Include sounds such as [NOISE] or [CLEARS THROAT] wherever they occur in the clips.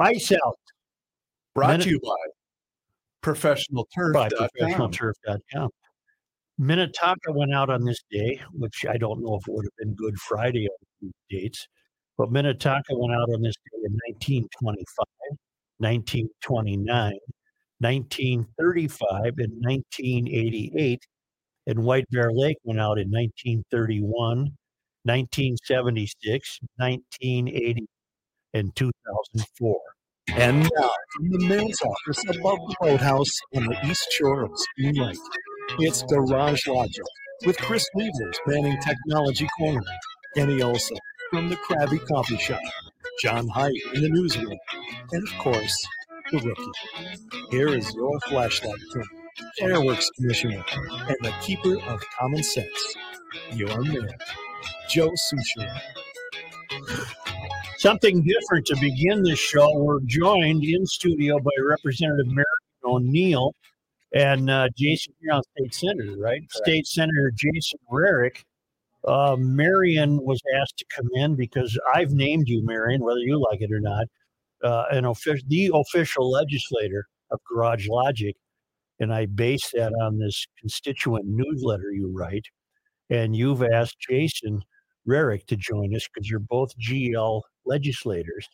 Ice Out. Brought Minute- to you by professional by professionalturf.com. Minnetonka went out on this day, which I don't know if it would have been Good Friday on these dates, but Minnetonka went out on this day in 1925, 1929, 1935, and 1988. And White Bear Lake went out in 1931, 1976, 1980, and 2004. And now, from the man's office above the boathouse on the east shore of Spoon Lake, it's Garage Logic with Chris Reuvers manning Technology Corner, Kenny Olson from the Krabby Coffee Shop, John Height in the newsroom, and of course, the rookie. Here is your flashlight king, fireworks commissioner, and the keeper of common sense, your man, Joe Soucheray. Something different to begin this show. We're joined in studio by Representative Marion O'Neill and uh, Jason here on State Senator, right? State Senator Jason Rarick. Uh, Marion was asked to come in because I've named you, Marion, whether you like it or not, uh, an official, the official legislator of Garage Logic, and I base that on this constituent newsletter you write. And you've asked Jason Rarick to join us because you're both GL legislators.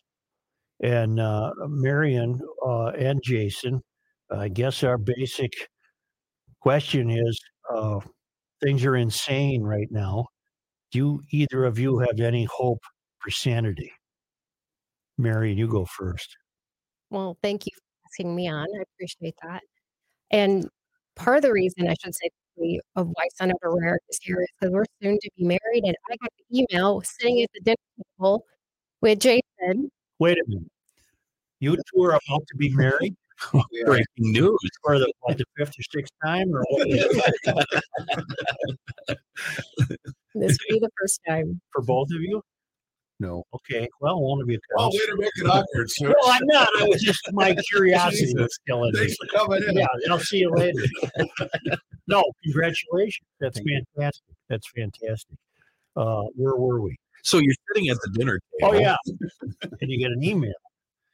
And uh, Marion uh, and Jason, I guess our basic question is uh, things are insane right now. Do either of you have any hope for sanity? Marion, you go first. Well, thank you for asking me on. I appreciate that. And part of the reason I should say of why Senator Rarick is here is because we're soon to be married, and I got the email sitting at the dinner table with Jason. Wait a minute. You two are about to be married [LAUGHS] Breaking news. for the, what, the fifth or sixth time, or what? [LAUGHS] This will be the first time. for both of you? No. Okay. Well, one of you. Oh, counts. way to make it awkward, sir. No, I'm not. I was just my [LAUGHS] curiosity Jesus. was killing me. Thanks for coming in. Yeah, I'll see you later. no, congratulations. That's fantastic. That's fantastic. Uh, where were we? So you're sitting at the dinner table. Oh yeah, [LAUGHS] and you get an email.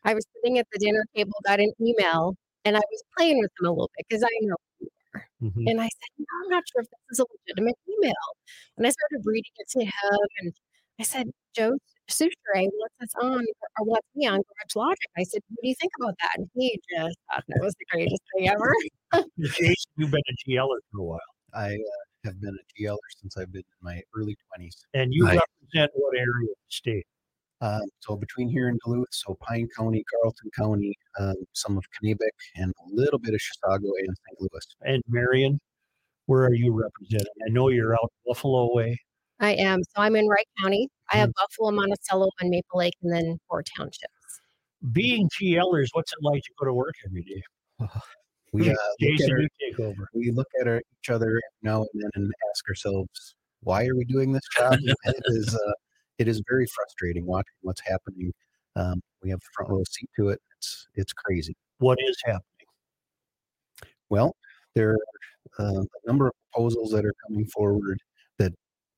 I was sitting at the dinner table, got an email, and I was playing with him a little bit because I know. Mhm. And I said, no, I'm not sure if this is a legitimate email. And I started reading it to him. And I said, Joe Soucheray wants us on or wants me on Garage Logic. I said, what do you think about that? And he just thought that was the greatest thing ever. [LAUGHS] Jason, you've been a GLer for a while, I uh, have been a GLer since I've been in my early 20s. and you Nice. represent what area of the state? Um, so between here and Duluth, so Pine County, Carlton County, um, some of Kanabec, and a little bit of Chisago and St. Louis. And Marion, where are you representing? I know you're out Buffalo way. I am. So I'm in Wright County. I have Buffalo, Monticello, and Maple Lake, and then four townships. Being GLers, what's it like to go to work every day? We, uh, look at our, take over. we look at our, each other now and then and ask ourselves, why are we doing this job? [LAUGHS] it is uh, it is very frustrating watching what's happening. Um, we have front row seat to it. It's it's crazy. What is happening? Well, there are uh, a number of proposals that are coming forward that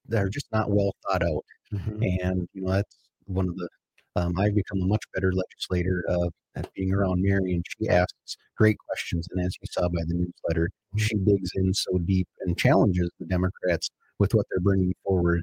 that are just not well thought out. and you know that's one of the um, i've become a much better legislator uh, at being around mary and she asks great questions and as you saw by the newsletter she digs in so deep and challenges the democrats with what they're bringing forward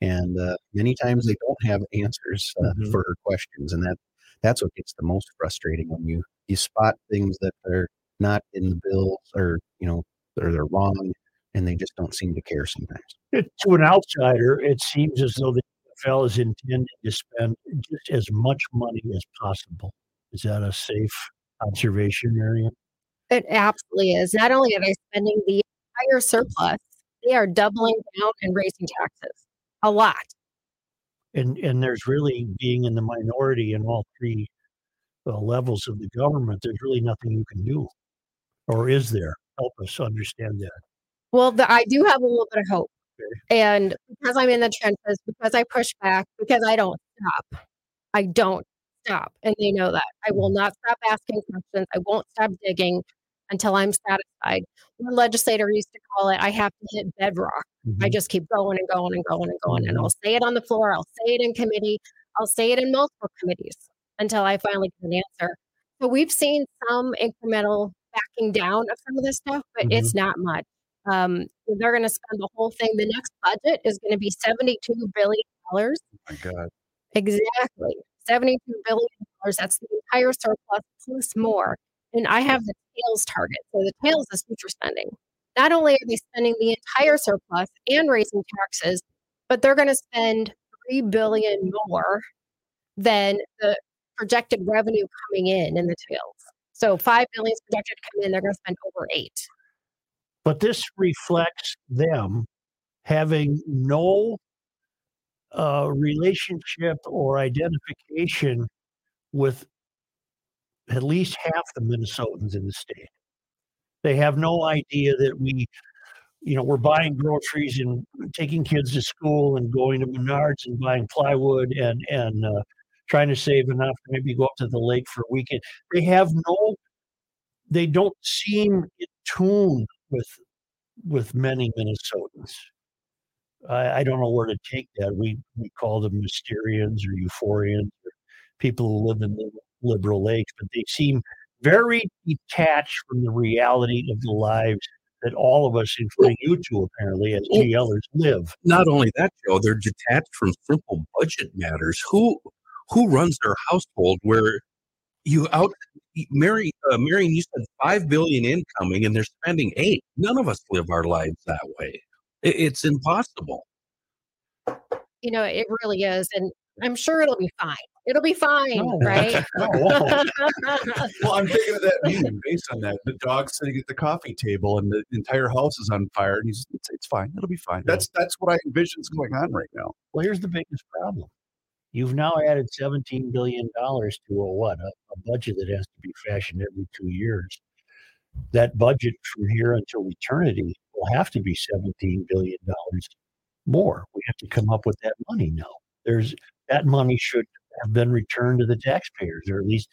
and uh, many times they don't have answers uh, Mhm. for her questions and that that's what gets the most frustrating when you you spot things that are not in the bills or you know or they're wrong and they just don't seem to care sometimes to an outsider, it seems as though the DFL is intending to spend just as much money as possible. Is that a safe observation, Marion? It absolutely is. Not only are they spending the entire surplus, they are doubling down and raising taxes a lot. And and there's really being in the minority in all three uh, levels of the government. There's really nothing you can do, or is there? Help us understand that. Well, the, I do have a little bit of hope. And because I'm in the trenches, because I push back, because I don't stop, I don't stop. And they know that. I will not stop asking questions. I won't stop digging until I'm satisfied. One legislator used to call it, I have to hit bedrock. I Mhm. just keep going and going and going and going. And I'll say it on the floor, I'll say it in committee, I'll say it in multiple committees. until I finally get an answer. So we've seen some incremental backing down of some of this stuff, but it's not much. Um, they're going to spend the whole thing. The next budget is going to be seventy-two billion dollars. my God. Exactly. $72 billion. That's the entire surplus plus more. And I have the tails target. So the tails is future spending. Not only are they spending the entire surplus and raising taxes, but they're going to spend 3 billion more than the projected revenue coming in in the tails. So 5 billion is projected to come in, they're going to spend over 8. But this reflects them having no uh, relationship or identification with at least half the Minnesotans in the state. They have no idea that we, you know, we're buying groceries and taking kids to school and going to Menards and buying plywood and and uh, trying to save enough to maybe go up to the lake for a weekend. They have no, they don't seem in tune with with many Minnesotans. I, I don't know where to take that. We we call them Mysterians or Euphorians or people who live in the liberal lakes, but they seem very detached from the reality of the lives that all of us, including you two, apparently as GLers, live. Not only that, Joe, they're detached from simple budget matters. Who who runs their household where you out Mary uh, Marion, you said five billion incoming and they're spending eight. None of us live our lives that way. It, it's impossible. You know, it really is. And I'm sure it'll be fine. It'll be fine, No. right? [LAUGHS] No, it. Well, I'm thinking of that meme based on that. The dog sitting at the coffee table and the entire house is on fire, and he's it's, it's fine. It'll be fine. That's that's what I envision is going on right now. Well, here's the biggest problem. You've now added $17 billion to a what? A, a budget that has to be fashioned every two years. That budget from here until eternity will have to be $17 billion more. We have to come up with that money now. There's that money should have been returned to the taxpayers, or at least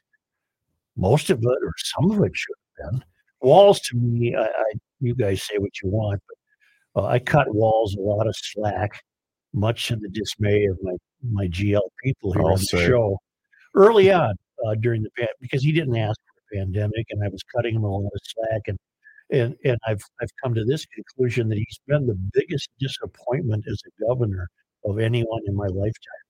most of it, or some of it should have been. Walz to me, I, I you guys say what you want, but uh, I cut Walz a lot of slack much to the dismay of my my GL people here I'll on the show early on uh, during the because he didn't ask for a pandemic, and I was cutting him a lot of slack, and and and I've I've come to this conclusion that he's been the biggest disappointment as a governor of anyone in my lifetime,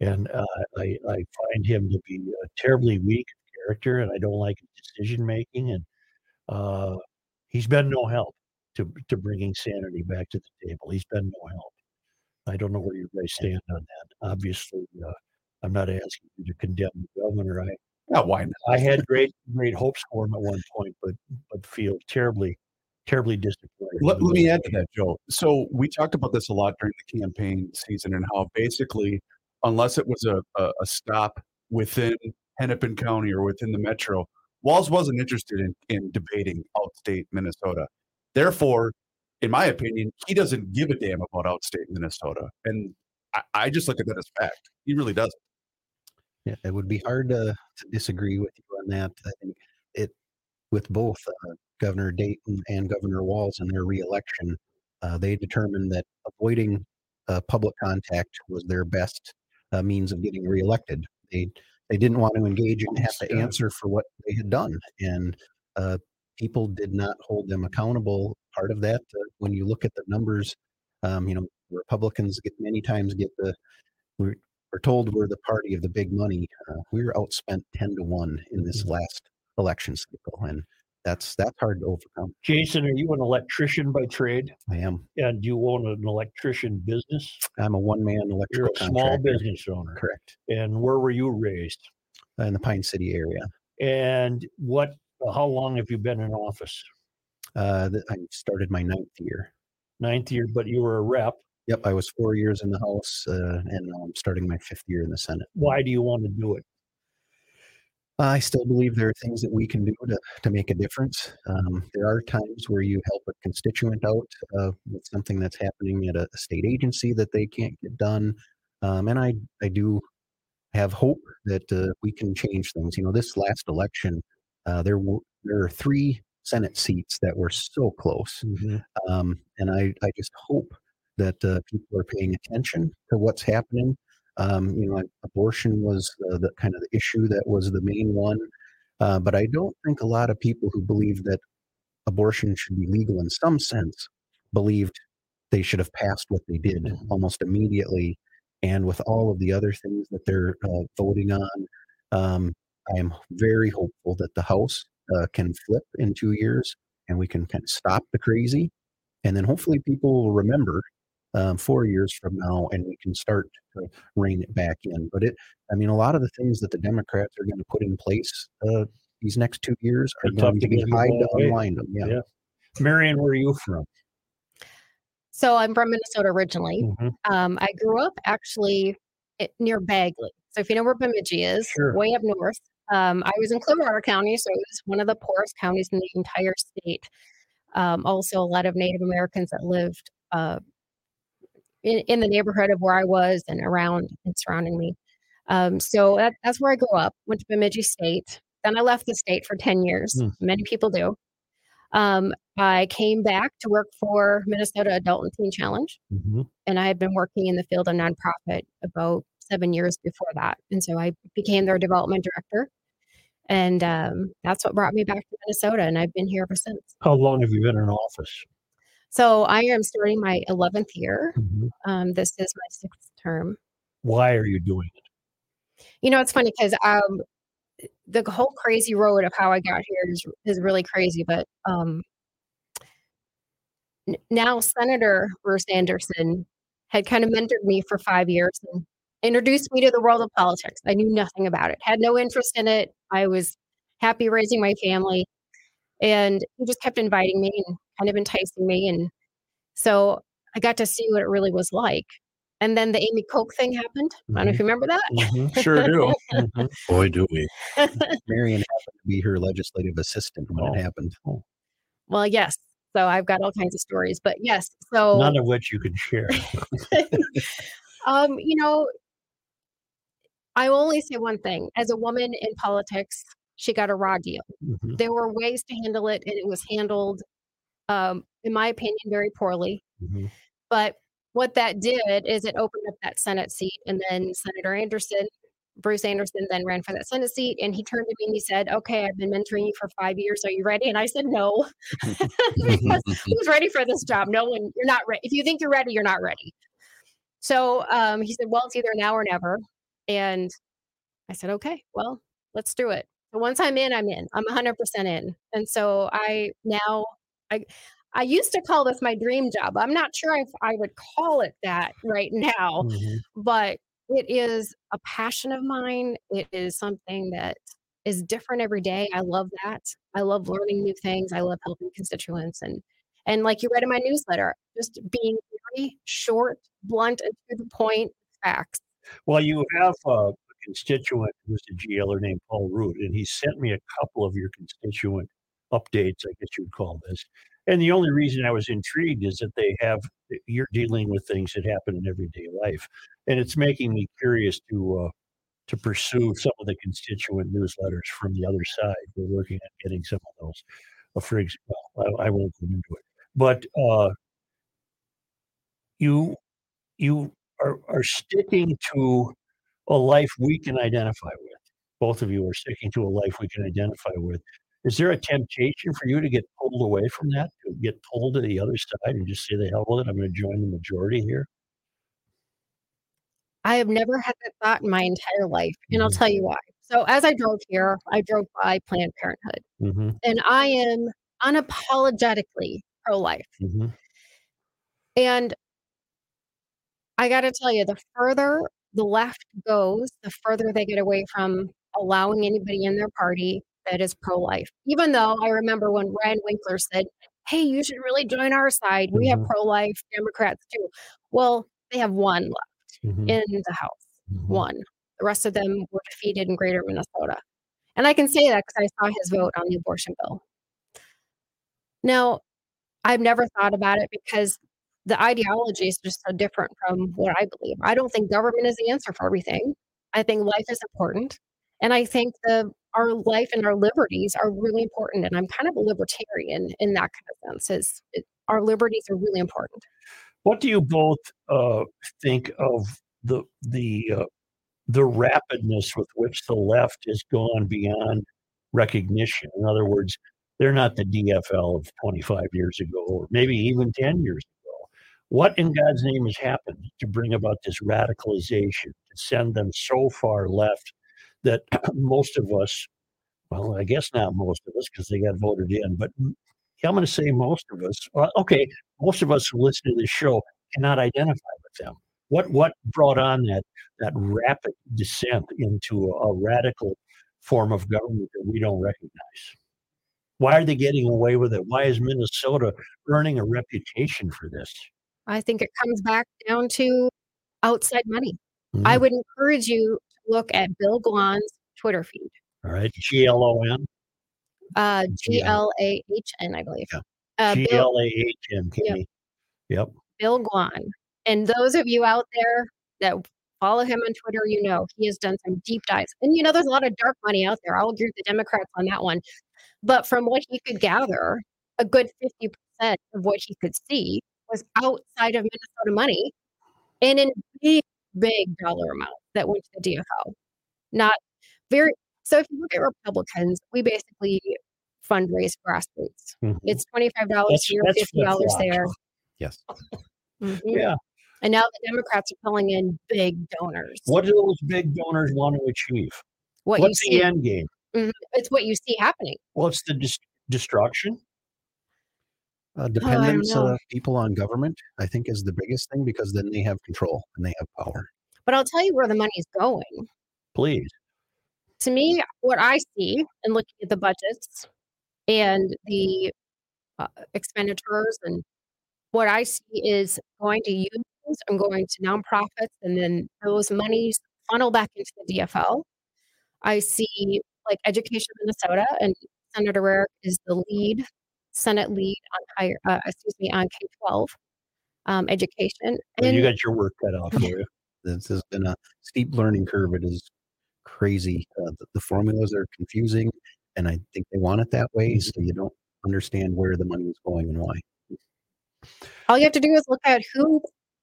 and uh, I I find him to be uh, terribly weak character, and I don't like decision making, and uh, he's been no help to to bringing sanity back to the table. He's been no help. I don't know where you guys stand on that. Obviously, uh, I'm not asking you to condemn the governor. I, Yeah, why not? I had great great hopes for him at one point, but but feel terribly terribly disappointed. Let, let me add to that, Joe. So we talked about this a lot during the campaign season and how basically, unless it was a, a, a stop within Hennepin County or within the metro, Walz wasn't interested in, in debating outstate Minnesota. Therefore, in my opinion, he doesn't give a damn about outstate Minnesota. And I, I just look at that as fact. He really doesn't. Yeah, it would be hard to, to disagree with you on that. I think it, with both uh, Governor Dayton and Governor Walz in their reelection, uh, they determined that avoiding uh, public contact was their best uh, means of getting reelected. They they didn't want to engage and have to answer for what they had done, and uh, people did not hold them accountable. Part of that, uh, when you look at the numbers, um, you know, Republicans get many times get the we're, told we're the party of the big money. Uh, We're outspent ten to one in this last election cycle, and that's that's hard to overcome. Jason, are you an electrician by trade? I am And you own an electrician business? I'm a one man You're electrical a small business owner. Correct. And where were you raised? In the Pine City area. And what? How long have you been in office? Uh, I started my ninth year. Ninth year, but you were a rep. Yep, I was four years in the House, uh, and now I'm starting my fifth year in the Senate. Why do you want to do it? I still believe there are things that we can do to, to make a difference. Um, there are times where you help a constituent out uh, with something that's happening at a, a state agency that they can't get done. Um, and I, I do have hope that uh, we can change things. You know, this last election, uh, there were there are three Senate seats that were so close, um, and I I just hope that uh, people are paying attention to what's happening. Um, you know, abortion was uh, the kind of the issue that was the main one. Uh, but I don't think a lot of people who believe that abortion should be legal in some sense believed they should have passed what they did almost immediately. And with all of the other things that they're uh, voting on, um, I am very hopeful that the House uh, can flip in two years and we can kind of stop the crazy. And then hopefully people will remember um, four years from now and we can start to rein it back in. But it, I mean, a lot of the things that the Democrats are going to put in place uh, these next two years are going to to be get hard to unwind them. Yeah. Yeah. Marion, where are you from? So I'm from Minnesota originally. Mhm. Um, I grew up actually near Bagley. So if you know where Bemidji is, Sure. way up north. Um, I was in Clearwater County, so it was one of the poorest counties in the entire state. Um, also, a lot of Native Americans that lived uh, in, in the neighborhood of where I was and around and surrounding me. Um, so that, that's where I grew up. Went to Bemidji State. Then I left the state for 10 years. Hmm. Many people do. Um, I came back to work for Minnesota Adult and Teen Challenge Mhm. and I had been working in the field of nonprofit about seven years before that. And so I became their development director. And um, that's what brought me back to Minnesota. And I've been here ever since. How long have you been in office? So I am starting my 11th year. Mhm. Um, this is my sixth term. Why are you doing it? You know, it's funny because um, the whole crazy road of how I got here is, is really crazy. But um, n- now Senator Bruce Anderson had kind of mentored me for five years and introduced me to the world of politics. I knew nothing about it, had no interest in it. I was happy raising my family. And he just kept inviting me and kind of enticing me. And so I got to see what it really was like. And then the Amy Koch thing happened. I don't know if you remember that. Mhm. [LAUGHS] Sure do. Mhm. Boy, do we. [LAUGHS] Marion happened to be her legislative assistant when Oh. it happened. Well, yes. So I've got all kinds of stories, but yes. So, None of which you can share. [LAUGHS] um, you know, I will only say one thing. As a woman in politics, she got a raw deal. Mhm. There were ways to handle it, and it was handled, um, in my opinion, very poorly. Mhm. But what that did is it opened up that Senate seat, and then Senator Anderson, Bruce Anderson, then ran for that Senate seat, and he turned to me and he said, "Okay, I've been mentoring you for five years. Are you ready?" And I said, "No." [LAUGHS] [LAUGHS] because who's ready for this job? No one. You're not ready. If you think you're ready, you're not ready. So um, he said, "Well, it's either now or never." And I said, "Okay, well, let's do it." Once I'm in, I'm in. I'm 100% in. And so I now I I used to call this my dream job. I'm not sure if I would call it that right now, Mhm. but it is a passion of mine. It is something that is different every day. I love that. I love learning new things. I love helping constituents and and like you read in my newsletter, just being very short, blunt, and to the point facts. Well, you have a constituent who's a GLer named Paul Root, and he sent me a couple of your constituent updates, I guess you'd call this. And the only reason I was intrigued is that they have you're dealing with things that happen in everyday life, and it's making me curious to uh, to pursue some of the constituent newsletters from the other side. We're working on getting some of those. Uh, for ex- well, I, I won't go into it, but uh, you you are, are sticking to a life we can identify with. Both of you are sticking to a life we can identify with. Is there a temptation for you to get pulled away from that, to get pulled to the other side and just say the hell with it? I'm going to join the majority here. I have never had that thought in my entire life, and I'll Mhm. tell you why. So as I drove here, I drove by Planned Parenthood, Mm-hmm. and I am unapologetically pro-life. Mm-hmm. And I got to tell you, the further the left goes, the further they get away from allowing anybody in their party that is pro life. Even though I remember when Ryan Winkler said, Hey, you should really join our side. We have Mhm. pro life Democrats too. Well, they have one left Mm-hmm. in the House, one. The rest of them were defeated in greater Minnesota. And I can say that because I saw his vote on the abortion bill. Now, I've never thought about it because the ideology is just so different from what I believe. I don't think government is the answer for everything. I think life is important. And I think the our life and our liberties are really important. And I'm kind of a libertarian in that kind of sense. Is it, our liberties are really important. What do you both uh, think of the the uh, the rapidness with which the left has gone beyond recognition. In other words, they're not the DFL of 25 years ago, or maybe even 10 years. What in God's name has happened to bring about this radicalization, to send them so far left that [CLEARS THROAT] most of us, well, I guess not most of us because they got voted in, but I'm going to say most of us, well, okay, most of us who listen to this show cannot identify with them. What what brought on that that rapid descent into a radical form of government that we don't recognize? Why are they getting away with it? Why is Minnesota earning a reputation for this? I think it comes back down to outside money. Mm-hmm. I would encourage you to look at Bill Glahn's Twitter feed. All right, G L O N. Uh, G L A H N, I believe. Yeah. Uh, G L A H N. Yep. Yep. Bill Glahn. And those of you out there that follow him on Twitter, you know he has done some deep dives. And you know, there's a lot of dark money out there. I'll agree with the Democrats on that one. But from what he could gather, a good 50% of what he could see was outside of Minnesota money and in big, big dollar amounts that went to the DFL. Not very. So if you look at Republicans, we basically fundraise grassroots. Mhm. It's $25 here, $50 there. Yes. Mhm. Yeah. And now the Democrats are pulling in big donors. What do those big donors want to achieve? What What's the see, end game? Mhm. it's what you see happening. Well, it's the dis- destruction. Uh, dependence know. of people on government, I think, is the biggest thing because then they have control and they have power. But I'll tell you where the money's going. Please. To me, what I see in looking at the budgets and the uh, expenditures and what I see is going to unions and going to nonprofits, and then those monies funnel back into the DFL. I see like Education Minnesota, and Senator Rarick is the lead Senate lead on higher, uh, excuse me, on K twelve um, education. Well, you got your work cut out for [LAUGHS] you. This has been a steep learning curve. It is crazy. Uh, the, the formulas are confusing, and I think they want it that way, so you don't understand where the money is going and why. all you have to do is look at who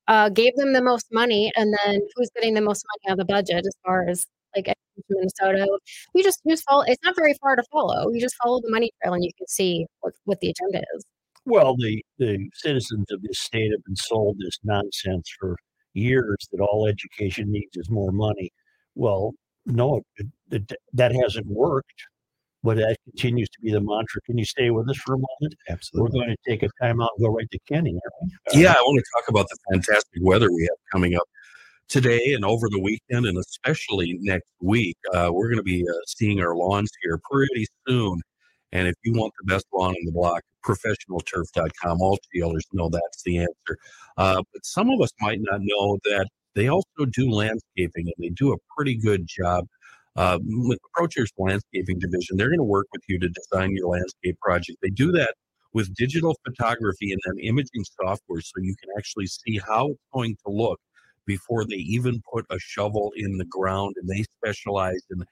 uh, gave them the most money, and then who's getting the most money out of the budget as far as like Education Minnesota. You just you just follow. It's not very far to follow. You just follow the money trail, and you can see what what the agenda is. Well, the, the citizens of this state have been sold this nonsense for years that all education needs is more money. Well, no, it, it, that hasn't worked, but that continues to be the mantra. Can you stay with us for a moment? Absolutely. We're going to take a time out and go right to Kenny. aren't we? Yeah, I want to talk about the fantastic weather we have coming up today and over the weekend, and especially next week. Uh, we're going to be uh, seeing our lawns here pretty soon. And if you want the best lawn in the block, professionalturf.com. All GLers know that's the answer. Uh, but some of us might not know that they also do landscaping and they do a pretty good job. Uh, with Approachers Landscaping Division, they're going to work with you to design your landscape project. They do that with digital photography and then imaging software so you can actually see how it's going to look before they even put a shovel in the ground and they specialize in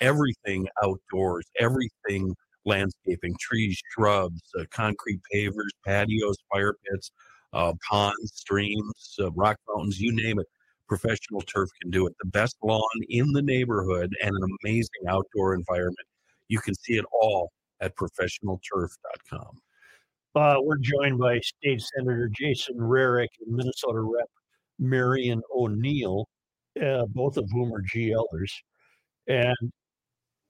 everything outdoors everything landscaping trees shrubs uh, concrete pavers patios fire pits uh, ponds streams uh, rock mountains you name it. Professional turf can do it. The best lawn in the neighborhood and an amazing outdoor environment. You can see it all at professionalturf.com Uh, we're joined by State Senator Jason Rarick and Minnesota Rep Marion O'Neill, uh, both of whom are GLers. And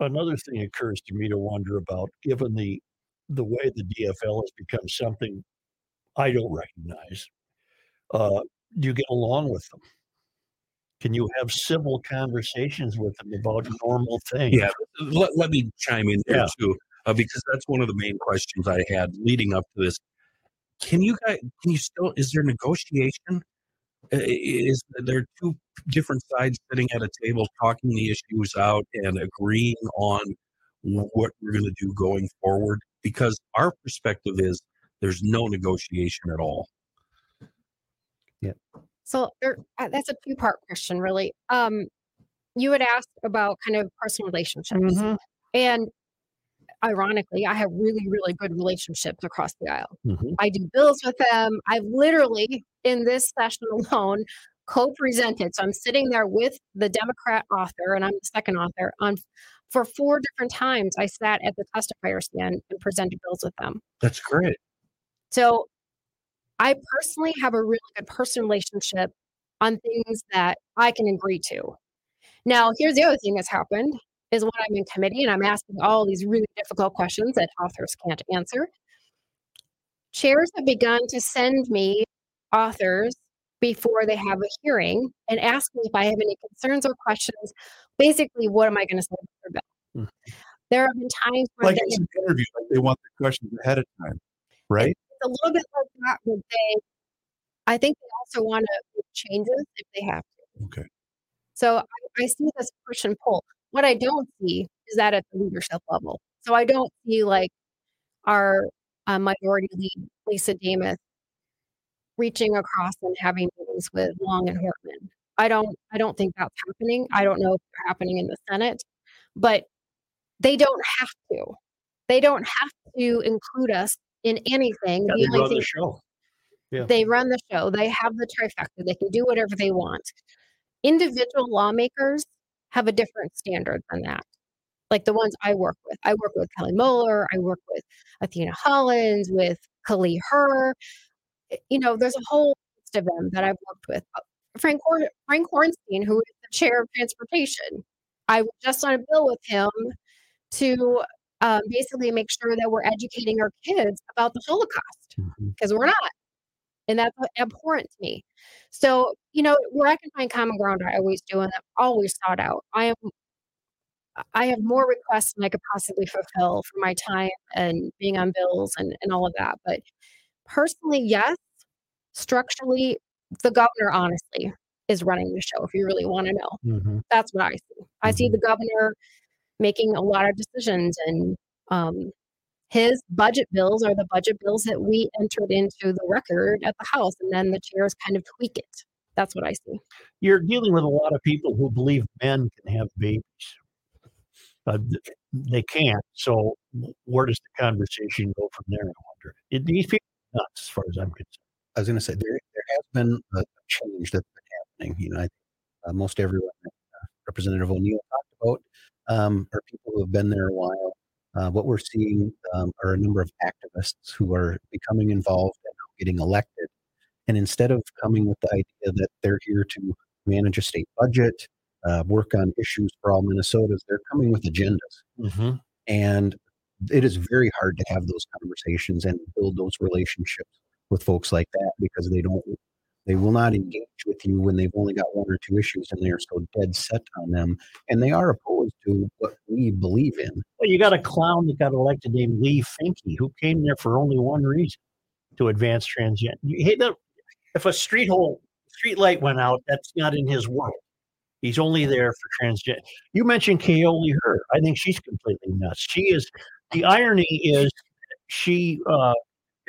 another thing occurs to me to wonder about, given the the way the DFL has become something I don't recognize. Uh, do you get along with them? Can you have civil conversations with them about normal things? Yeah, let, let me chime in here Yeah. too, uh, because that's one of the main questions I had leading up to this. Can you guys? Can you still? Is there negotiation? Uh, Is there two different sides sitting at a table talking the issues out and agreeing on what we're going to do going forward? Because our perspective is there's no negotiation at all. Yeah. So there, uh, that's a two part question, really. Um, you had asked about kind of personal relationships, Mhm. and ironically, I have really, really good relationships across the aisle. Mhm. I do bills with them. I've literally, in this session [LAUGHS] alone, co-presented. So I'm sitting there with the Democrat author, and I'm the second author. On for four different times, I sat at the testifier stand and presented bills with them. That's great. So I personally have a really good personal relationship on things that I can agree to. Now, here's the other thing that's happened is when I'm in committee and I'm asking all these really difficult questions that authors can't answer. Chairs have begun to send me authors before they have a hearing and ask me if I have any concerns or questions. Basically, what am I going to say about their bill? Mhm. There have been times where Like they, an interview, like they want the questions ahead of time, right? it's a little bit like that, but they, I think they also want to make changes if they have to. Okay. So I, I see this push and pull. What I don't see is that at the leadership level. So I don't see like our uh, minority lead, Lisa Demuth, reaching across and having meetings with Long and Hortman. I don't I don't think that's happening. I don't know if they're happening in the Senate, but they don't have to. They don't have to include us in anything. Yeah, The they run the show. Yeah. they run the show. They have the trifecta. They can do whatever they want. Individual lawmakers have a different standard than that. Like the ones I work with. I work with Kelly Moller. I work with Athena Hollins, with Kaohly Her. Eh, You know, there's a whole list of them that I've worked with. Uh, Frank Hor- Frank Hornstein, who is the chair of transportation. I was just on a bill with him to um, basically make sure that we're educating our kids about the Holocaust because we're not. And that's abhorrent to me. So, you know, where I can find common ground, I always do, and I've always sought out. I am, I have more requests than I could possibly fulfill for my time and being on bills and, and all of that. But personally, yes, structurally, the governor honestly is running the show. If you really want to know, Mhm. that's what I see. I see the governor making a lot of decisions and um, his budget bills are the budget bills that we entered into the record at the House, and then the chairs kind of tweak it. That's what I see. You're dealing with a lot of people who believe men can have babies. Th- they can't. So where does the conversation go from there? I wonder. It, these people are nuts, as far as I'm concerned. I was going to say there there has been a change that's been happening. You know, I, uh, most everyone uh, Representative O'Neill talked about um, are people who have been there a while. Uh, what we're seeing um, are a number of activists who are becoming involved and getting elected. And instead of coming with the idea that they're here to manage a state budget, uh, work on issues for all Minnesotans, they're coming with agendas. And it is very hard to have those conversations and build those relationships with folks like that because they don't they will not engage with you when they've only got one or two issues and they're so dead set on them and they are opposed to what we believe in Well, you got a clown that got elected named Leigh Finke, who came there for only one reason to advance transgender. You hate that- If a street hole street light went out, that's not in his world. He's only there for transgender. You mentioned Kaohly Her. I think she's completely nuts. She is. The irony is, she uh,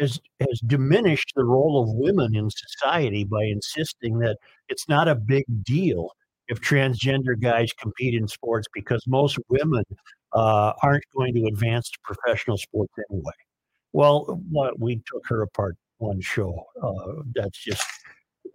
has has diminished the role of women in society by insisting that it's not a big deal if transgender guys compete in sports because most women uh, aren't going to advance to professional sports anyway. Well, what, we took her apart one show. Uh, that's just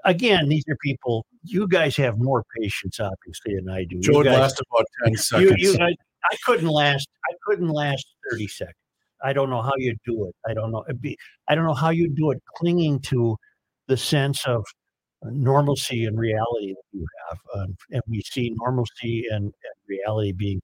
again, these are people. You guys have more patience, obviously, than I do. Joe you last about 10 you, you, I, I couldn't last. I couldn't last thirty seconds. I don't know how you do it. I don't know. It'd be, I don't know how you do it, clinging to the sense of normalcy and reality that you have, um, and we see normalcy and, and reality being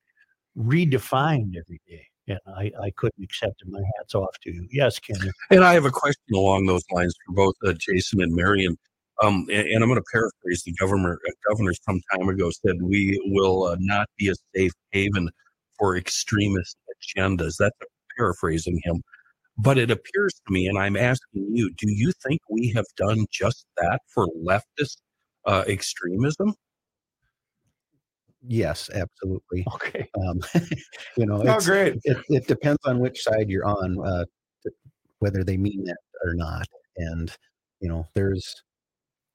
redefined every day. And I, I couldn't accept it. My hat's off to you. Yes, Ken. And I have a question along those lines for both uh, Jason and Marion. Um, and, and I'm going to paraphrase the governor. Uh, governor some time ago said we will uh, not be a safe haven for extremist agendas. That's paraphrasing him. But it appears to me, and I'm asking you, do you think we have done just that for leftist uh, extremism? yes absolutely Okay. um, [LAUGHS] you know Oh, it's- great. it, it depends on which side you're on uh, whether they mean that or not and you know there's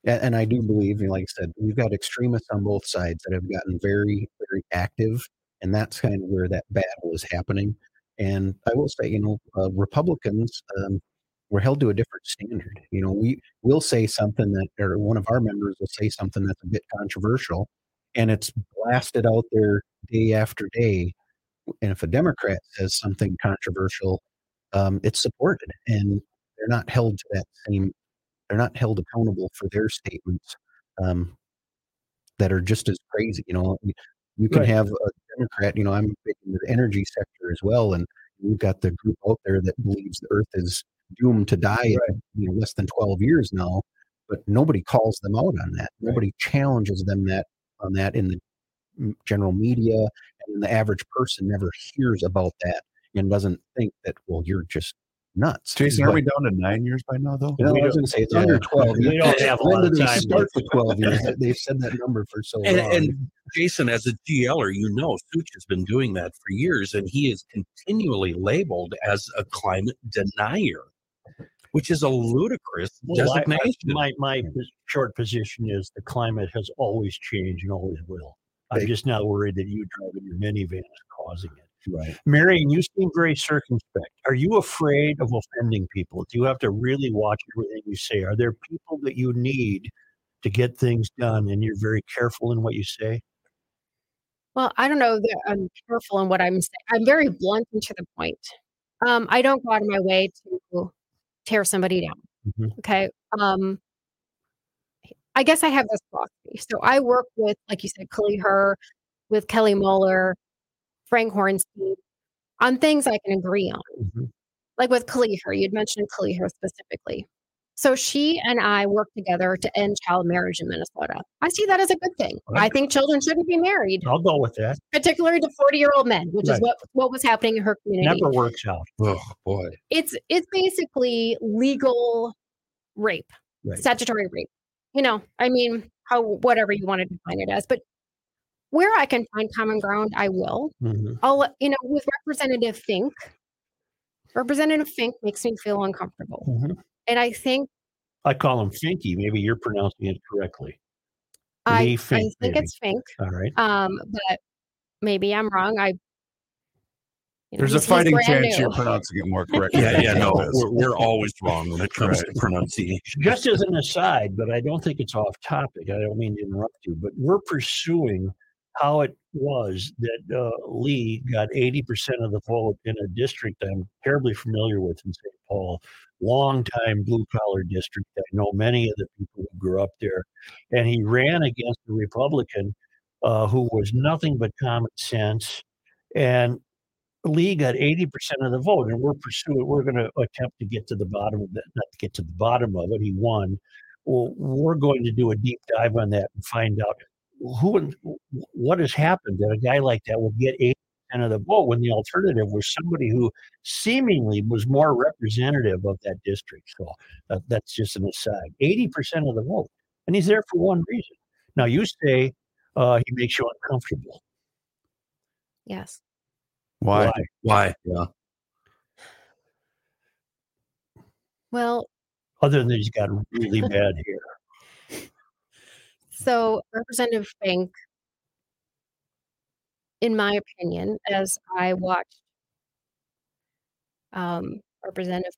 and, and i do believe you know, like i said we've got extremists on both sides that have gotten very very active and that's kind of where that battle is happening and i will say you know uh, republicans um, we're held to a different standard. You know, we will say something that, or one of our members will say something that's a bit controversial, and it's blasted out there day after day. And if a Democrat says something controversial, um, it's supported, and they're not held to that same. They're not held accountable for their statements um, that are just as crazy. You know, you- can Right. have a Democrat. You know, I'm big into the energy sector as well, and we've got the group out there that believes the Earth is doomed to die in you know, less than 12 years now, but nobody calls them out on that. Nobody challenges them that on that in the general media, and the average person never hears about that and doesn't think that well, you're just nuts. Jason, are we down to nine years by now, though? you know, I was going to say it's [LAUGHS] yeah. under 12 We don't have a when lot do of they time start left. the 12 years? They've said that number for so And, long. and Jason, as a GLer, you know, Such has been doing that for years, and he is continually labeled as a climate denier, which is a ludicrous Well, I- I- designation. my my short position is the climate has always changed and always will. I'm Big- just not worried that you driving your minivan is causing it. Right. Marion, you seem very circumspect. Are you afraid of offending people? Do you have to really watch everything you say? Are there people that you need to get things done and you're very careful in what you say? Well, I don't know that I'm careful in what I'm saying. I'm very blunt and to the point. Um, I don't go out of my way to tear somebody down. Mhm. Okay. Um, I guess I have this philosophy. So I work with, like you said, Kelly Her, with Kelly Moller, Frank Hornstein on things I can agree on. Mhm. Like with Kaohly Her, you'd mentioned Kaohly Her specifically. So she and I work together to end child marriage in Minnesota. I see that as a good thing. I think children shouldn't be married I'll go with that. particularly to 40 year old men which Right. is what what was happening in her community Never works out. oh boy, it's it's basically legal rape Right. statutory rape you know i mean how whatever you want to define it as but where i can find common ground i will Mhm. i'll you know with representative fink representative fink makes me feel uncomfortable Mhm. and i think I call him Finky. Maybe you're pronouncing it correctly. i, Lee I think maybe. it's fink All right. um but maybe i'm wrong i you know, There's a he's- he's fighting chance new. you're pronouncing it more [LAUGHS] correctly. yeah, yeah, no, we're, we're always [LAUGHS] wrong when it comes to pronunciation. Just as an aside, but I don't think it's off topic. I don't mean to interrupt you, but we're pursuing how it was that uh, Leigh got 80% of the vote in a district I'm terribly familiar with in St. Paul, long time blue collar district. I know many of the people who grew up there. And he ran against a Republican uh, who was nothing but common sense. And Leigh got 80% of the vote, and we're pursuing, we're going to attempt to get to the bottom of that, not to get to the bottom of it. He won. Well, we're going to do a deep dive on that and find out who and what has happened that a guy like that would get 80% of the vote when the alternative was somebody who seemingly was more representative of that district. So that, that's just an aside. 80% of the vote. And he's there for one reason. Now, you say uh, he makes you uncomfortable. yes Why? Why? Yeah. well Other than he's got really bad hair. So, Representative Fink, in my opinion, as I watched um, Representative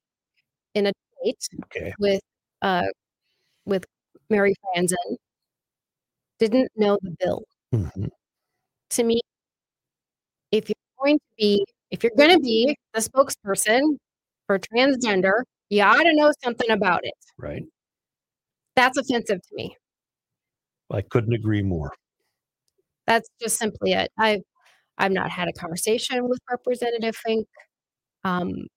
in a debate Okay. with uh, with Mary Franson, didn't know the bill. Mhm. To me, if you're going to be if you're going to be the spokesperson for transgender, you ought to know something about it. Right. That's offensive to me. I couldn't agree more. that's just simply it. I've I've not had a conversation with Representative Fink. Um,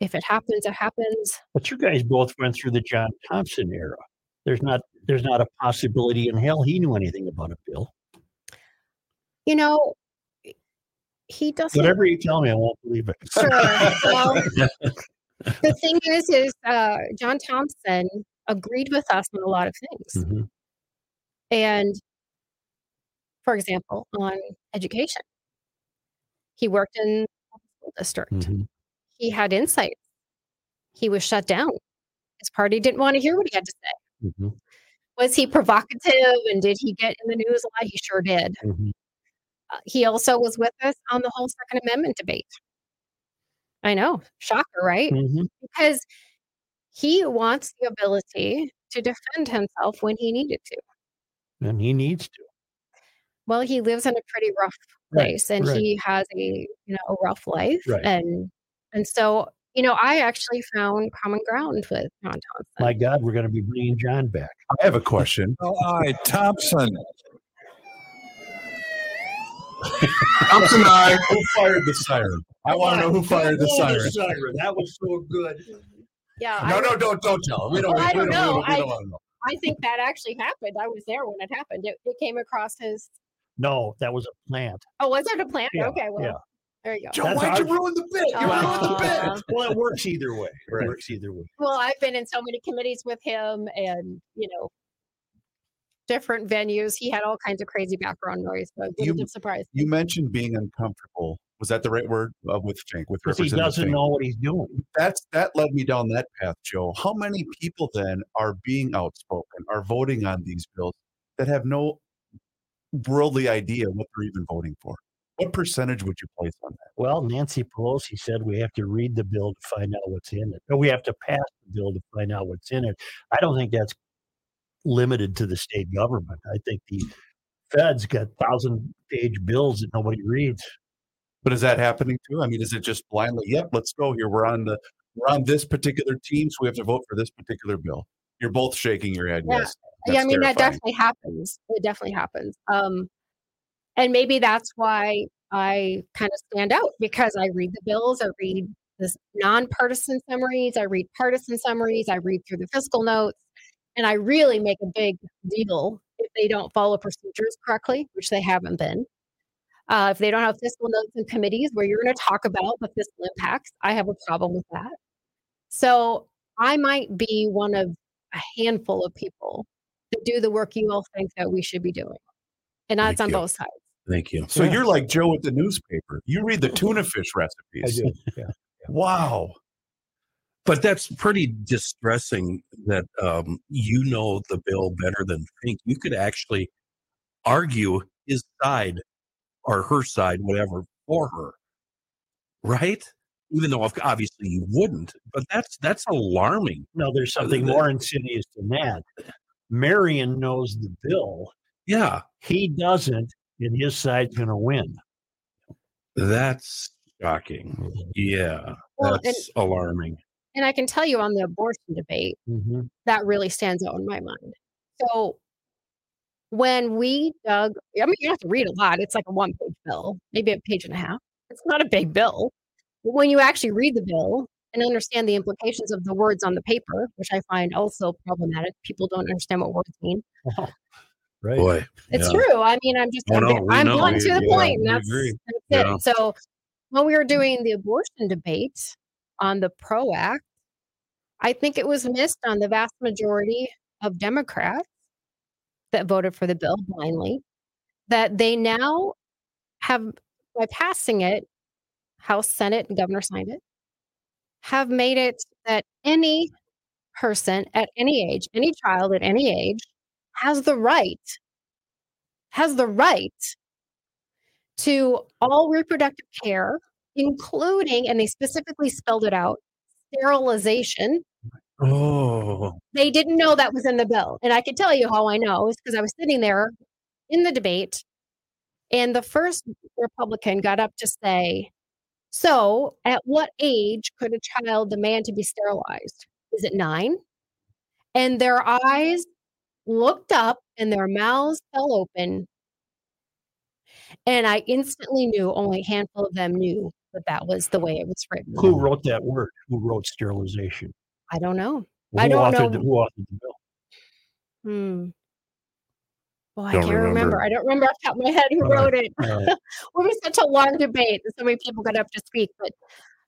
if it happens, it happens. But you guys both went through the John Thompson era. There's not there's not a possibility in hell he knew anything about a bill. You know, he doesn't. Whatever you tell me, I won't believe it. Sure. well, [LAUGHS] the thing is, is uh, John Thompson agreed with us on a lot of things, Mhm. And for example, on education, he worked in the school district. Mhm. He had insights. He was shut down. His party didn't want to hear what he had to say. Mhm. Was he provocative and did he get in the news a lot? He sure did. Mhm. Uh, he also was with us on the whole Second Amendment debate. I know, shocker, right? Mhm. Because he wants the ability to defend himself when he needed to. And he needs to. Well, he lives in a pretty rough Right, place and right. he has a you know a rough life Right. and and so you know I actually found common ground with John Thompson. My God, we're going to be bringing John back. I have a question. Oh all right, Thompson. Thompson, I who fired the siren? I want to know who fired the Oh, siren. That was so good. yeah, No, I, no, don't don't tell. We don't. Well, I we don't we know. we I- don't want to know. I think that actually happened. I was there when it happened. It, it came across his. No, that was a plant. Oh, was it a plant? Yeah, okay, well, yeah. there you go. Joe, That's why'd you ruin the bit? You ruined the oh. bit. [LAUGHS] Well, it works either way. It Right. works either way. well, I've been in so many committees with him, and you know, different venues. He had all kinds of crazy background noise, so it You- wouldn't surprised. You mentioned being uncomfortable. Was that the right word uh, with Finke? With Because he doesn't Finke? know what he's doing. That's that led me down that path, Joe. How many people then are being outspoken, are voting on these bills that have no worldly idea what they're even voting for? What percentage would you place on that? Well, Nancy Pelosi said we have to read the bill to find out what's in it. Or we have to pass the bill to find out what's in it. I don't think that's limited to the state government. I think the feds got thousand page bills that nobody reads. But is that happening too? I mean, is it just blindly? Yep, let's go here. We're on the we're on this particular team, so we have to vote for this particular bill. You're both shaking your head. Yeah. Yes. yeah, I That's mean that definitely happens. It definitely happens. Um, and maybe that's why I kind of stand out because I read the bills, I read this nonpartisan summaries, I read partisan summaries, I read through the fiscal notes, and I really make a big deal if they don't follow procedures correctly, which they haven't been. Uh, if they don't have fiscal notes and committees where you're going to talk about the fiscal impacts, I have a problem with that. So I might be one of a handful of people that do the work you all think that we should be doing. And that's Thank on you. both sides. Thank you. So Yeah. you're like Joe with the newspaper. You read the tuna fish I recipes. do. Yeah. Wow. But that's pretty distressing that um, you know the bill better than Finke. You could actually argue his side or her side, whatever, for her, right? Even though obviously you wouldn't, but that's that's alarming. No, there's something more insidious than that. Marion knows the bill. Yeah, He doesn't, and his side's going to win. that's shocking. Yeah, Well, and, that's alarming. and I can tell you on the abortion debate, Mhm. that really stands out in my mind. So when we dug, I mean, you have to read a lot. It's like a one page bill, maybe a page and a half. It's not a big bill. But when you actually read the bill and understand the implications of the words on the paper, which I find also problematic, people don't understand what words mean. [LAUGHS] Right. Boy, It's yeah. true. I mean, I'm just Oh, I'm, no, I'm know. blunt We- to the yeah, point. and That's, that's Yeah. it. So when we were doing the abortion debate on the PRO Act, I think it was missed on the vast majority of Democrats that voted for the bill blindly that they now have, by passing it, House, Senate, and Governor signed it, have made it that any person at any age, any child at any age, has the right, has the right to all reproductive care, including, and they specifically spelled it out, sterilization. Oh, They didn't know that was in the bill. And I can tell you how I know is because I was sitting there in the debate, and the first Republican got up to say, So, at what age could a child demand to be sterilized? Is it nine? And their eyes looked up and their mouths fell open. And I instantly knew only a handful of them knew that that was the way it was written. Who wrote that word? Who wrote sterilization? I don't know. Well, I who don't authored know. The, who authored the bill? Hmm. Well, I Don't can't remember. remember. I don't remember off the top of my head who All right. wrote it. All right. [LAUGHS] it was such a long debate that so many people got up to speak. But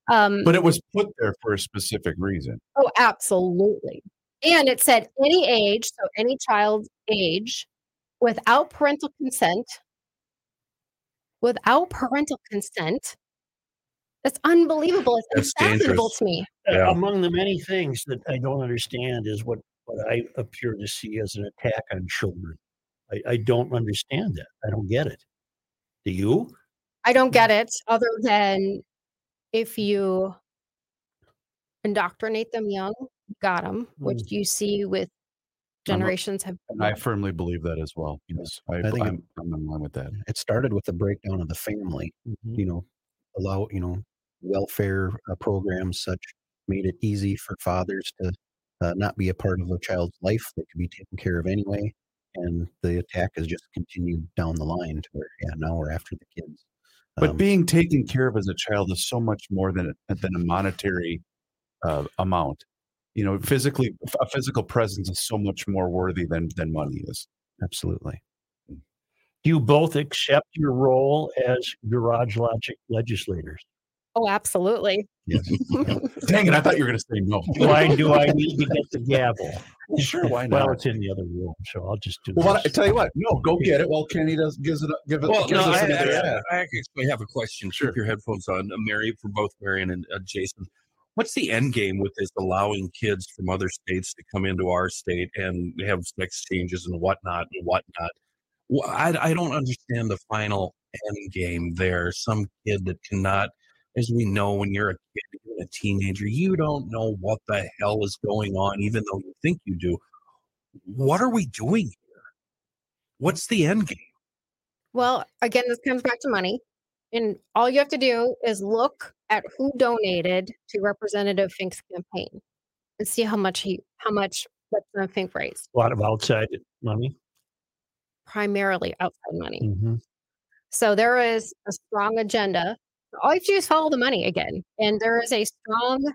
um, But it was put there for a specific reason. oh, absolutely. And it said any age, so any child's age, without parental consent, without parental consent. That's unbelievable. It's That's unfathomable dangerous. to me. Yeah. Among the many things that I don't understand is what, what I appear to see as an attack on children. I, I don't understand that. I don't get it. Do you? I don't get it other than if you indoctrinate them young, got them, which Mm. you see with generations have. I firmly believe that as well. Yes, I, I think it- I'm, I'm in line with that. It started with the breakdown of the family. Mhm. You know, allow you know welfare uh, programs such made it easy for fathers to uh, not be a part of a child's life that could be taken care of anyway. And the attack has just continued down the line to where yeah now we're after the kids. But Um, being taken care of as a child is so much more than a, than a monetary uh, amount. You know, physically, a physical presence is so much more worthy than than money is. absolutely. Do you both accept your role as Garage Logic legislators? Oh, absolutely. Yes. [LAUGHS] Dang it! I thought you were going to say no. Why do I need to get the gavel? sure, why not? Well, it's in the other room, so I'll just do Well, what, I tell you what, no, go get it. While Kenny does gives it up. give it. Well, gives no, us I, another I. I actually have a question. Sure. Keep your headphones on, uh, Mary, for both Marion and uh, Jason. What's the end game with this allowing kids from other states to come into our state and have sex changes and whatnot and whatnot? Well, I, I don't understand the final end game there. Some kid that cannot, as we know, when you're a kid, you're a teenager, you don't know what the hell is going on, even though you think you do. What are we doing here? What's the end game? Well, again, this comes back to money. And all you have to do is look at who donated to Representative Finke's campaign and see how much he, how much Representative Finke raised, a lot of outside money. primarily outside money. Mhm. So there is a strong agenda. All you have to do is follow the money again. And there is a strong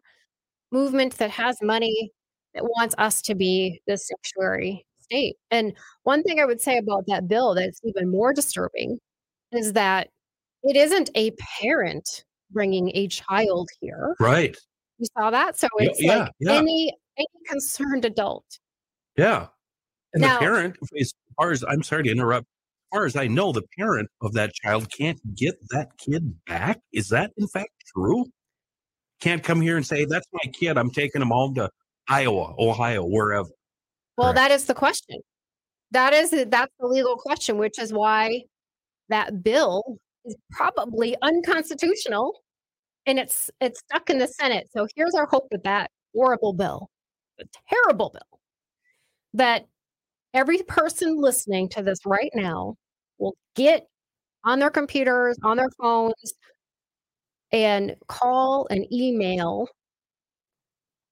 movement that has money that wants us to be the sanctuary state. And one thing I would say about that bill that's even more disturbing is that it isn't a parent bringing a child here. Right. You saw that? So it's yeah, like yeah. any any concerned adult. Yeah. And Now- the parent, as far as I'm sorry to interrupt, far as I know, the parent of that child can't get that kid back. Is that in fact true? Can't come here and say, That's my kid. I'm taking him home to Iowa, Ohio, wherever. Well, Correct. that is the question. That is that's the legal question, which is why that bill is probably unconstitutional, and it's it's stuck in the Senate. So here's our hope with that horrible bill, a terrible bill, that every person listening to this right now will get on their computers, on their phones, and call and email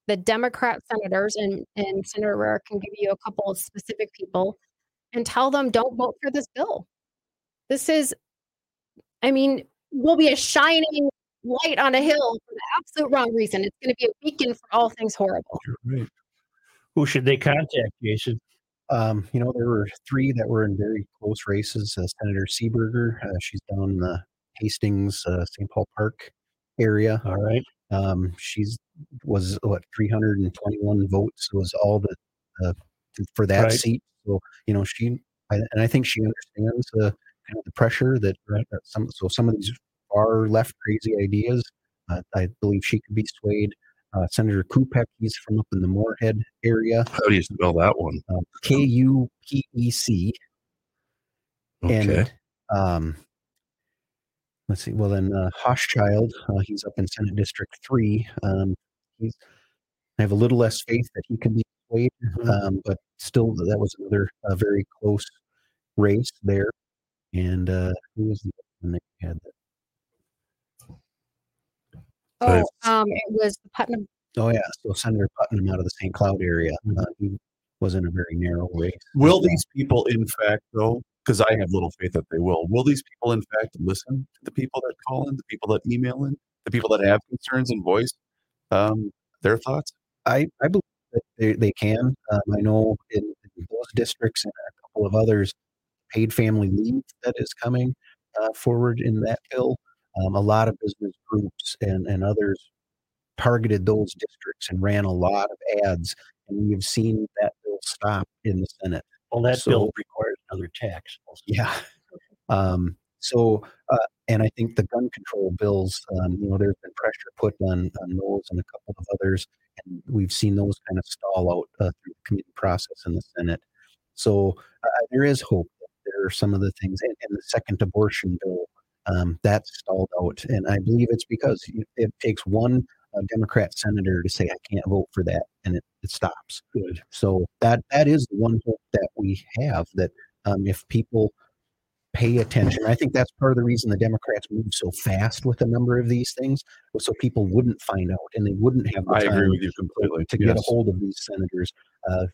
the Democrat senators, and, and Senator Rarick give you a couple of specific people, and tell them don't vote for this bill. This is, I mean, will be a shining light on a hill for the absolute wrong reason. It's going to be a beacon for all things horrible. Who should they contact, Jason? Um, you know, there were three that were in very close races. Uh, Senator Seeberger, uh, she's down in the Hastings, uh, St. Paul Park area. All right. Um, she's was what 321 votes was all the uh, for that Right. seat. So you know, she I, and I think she understands uh, kind of the pressure that, that some so some of these far left crazy ideas. Uh, I believe she could be swayed. Uh, Senator Kupec, he's from up in the Moorhead area. How do you spell that one? Um, K U P E C. Okay. And um, let's see. Well, then uh, Hauschild, uh, he's up in Senate District Three. Um, he's I have a little less faith that he can be swayed, um, but still, that was another uh, very close race there. And uh, who was the other one that had? That, Oh, um, it was the Putnam. oh yeah, so Senator Putnam out of the St. Cloud area. Uh, he was in a very narrow race. Will these people, in fact, though, because I have little faith that they will, will these people, in fact, listen to the people that call in, the people that email in, the people that have concerns and voice um, their thoughts? I, I believe that they, they can. Um, I know in, in those districts and a couple of others, paid family leave that is coming uh, forward in that bill. Um, a lot of business groups and, and others targeted those districts and ran a lot of ads. And we've seen that bill stop in the Senate. Well, that So- bill requires another tax. also. Yeah. Um, so, uh, and I think the gun control bills, um, you know, there's been pressure put on, on those and a couple of others, and we've seen those kind of stall out uh, through the committee process in the Senate. So uh, there is hope. that There are some of the things, and, and the second abortion bill um, that stalled out, and I believe it's because it- takes one a Democrat senator to say I can't vote for that, and it, it stops. Good. So that that is the one hope that we have that um, if people pay attention, I think that's part of the reason the Democrats moved so fast with a number of these things was so people wouldn't find out and they wouldn't have the I agree with you completely. to get a hold of these senators. Uh,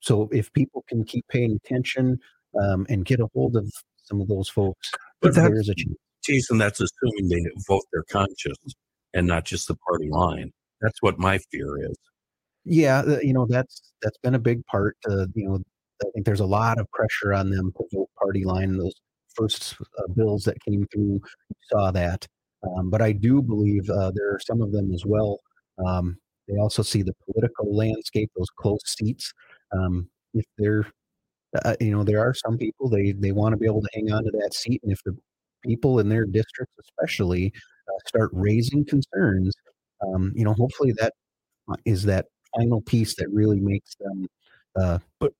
so if people can keep paying attention um, and get a hold of some of those folks, But there's a chance. Jason, that's assuming they vote their conscience and not just the party line. That's what my fear is. Yeah, uh, you know that's that's been a big part. Uh, you know, I think there's a lot of pressure on them to vote party line. Those first uh, bills that came through saw that, um, but I do believe uh, there are some of them as well. Um, they also see the political landscape, those close seats. Um, if they're, uh, you know, there are some people they they want to be able to hang on to that seat, and if the people in their districts, especially, uh, start raising concerns, um, you know, hopefully that uh, that final piece that really makes them uh, But-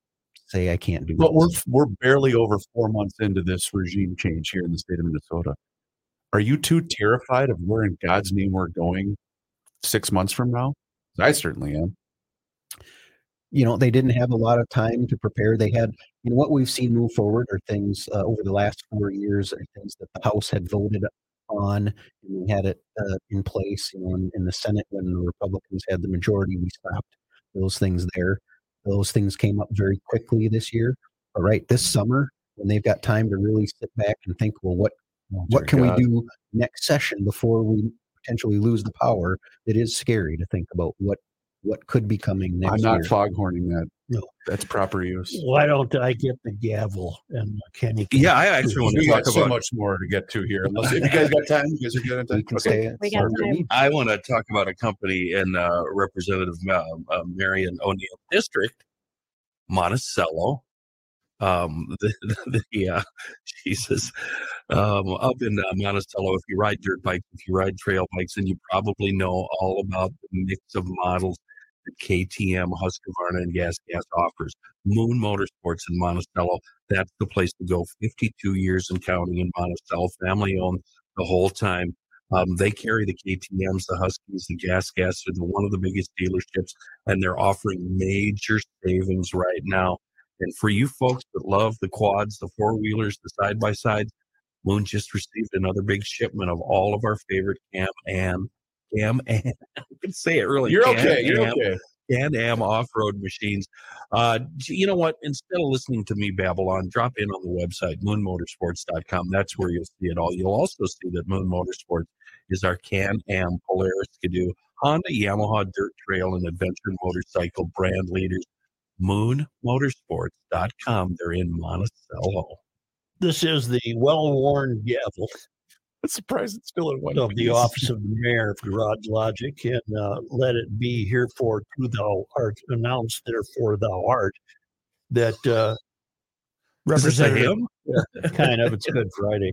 say, "I can't do." But we're we're barely over four months into this regime change here in the state of Minnesota. Are you too terrified of where in God's name we're going six months from now? I certainly am. You know they didn't have a lot of time to prepare. They had you know what we've seen move forward are things uh, over the last four years are things that the house had voted on and we had it uh, in place you know in, in the senate when the republicans had the majority we stopped those things there. Those things came up very quickly this year all right this summer when they've got time to really sit back and think well what what can God. we do next session before we potentially lose the power? It is scary to think about what what could be coming next I'm not year. foghorning that. No. that's proper use. Why don't I get the gavel and Kenny? can- Yeah, I actually want to got talk so much more to get to here. Unless if you guys got time, you guys are good. We can Okay. stay. We got time. I want to talk about a company in uh, Representative uh, uh, Marion O'Neill District, Monticello. Um, [LAUGHS] the, the, the uh, Jesus, um, up in uh, Monticello. If you ride dirt bikes, if you ride trail bikes, and you probably know all about the mix of models that KTM, Husqvarna, and Gas Gas offers. Moon Motorsports in Monticello. That's the place to go. 52 years and counting in Monticello, family owned the whole time. Um, they carry the KTM's, the Huskies, the Gas Gas. They're one of the biggest dealerships, and they're offering major savings right now. And for you folks that love the quads, the four wheelers, the side by sides, Moon just received another big shipment of all of our favorite Cam Am, Cam [LAUGHS] Am. I can say it really. You're Can okay. You're Am okay. Can Am off-road machines. Uh, you know what? Instead of listening to me Babylon, drop in on the website moonmotorsports.com. That's where you'll see it all. You'll also see that Moon Motorsports is our Can Am Polaris Ski-Doo Honda, Yamaha Dirt Trail, and Adventure Motorcycle brand leaders. Moonmotorsports.com. They're in Monticello. This is the well-worn gavel I'm surprised it's still in one of the office of the mayor of Garage Logic, and uh, let it be herefore to thou art announced, therefore thou art. That uh, Is this a Representative, kind of, it's Good Friday.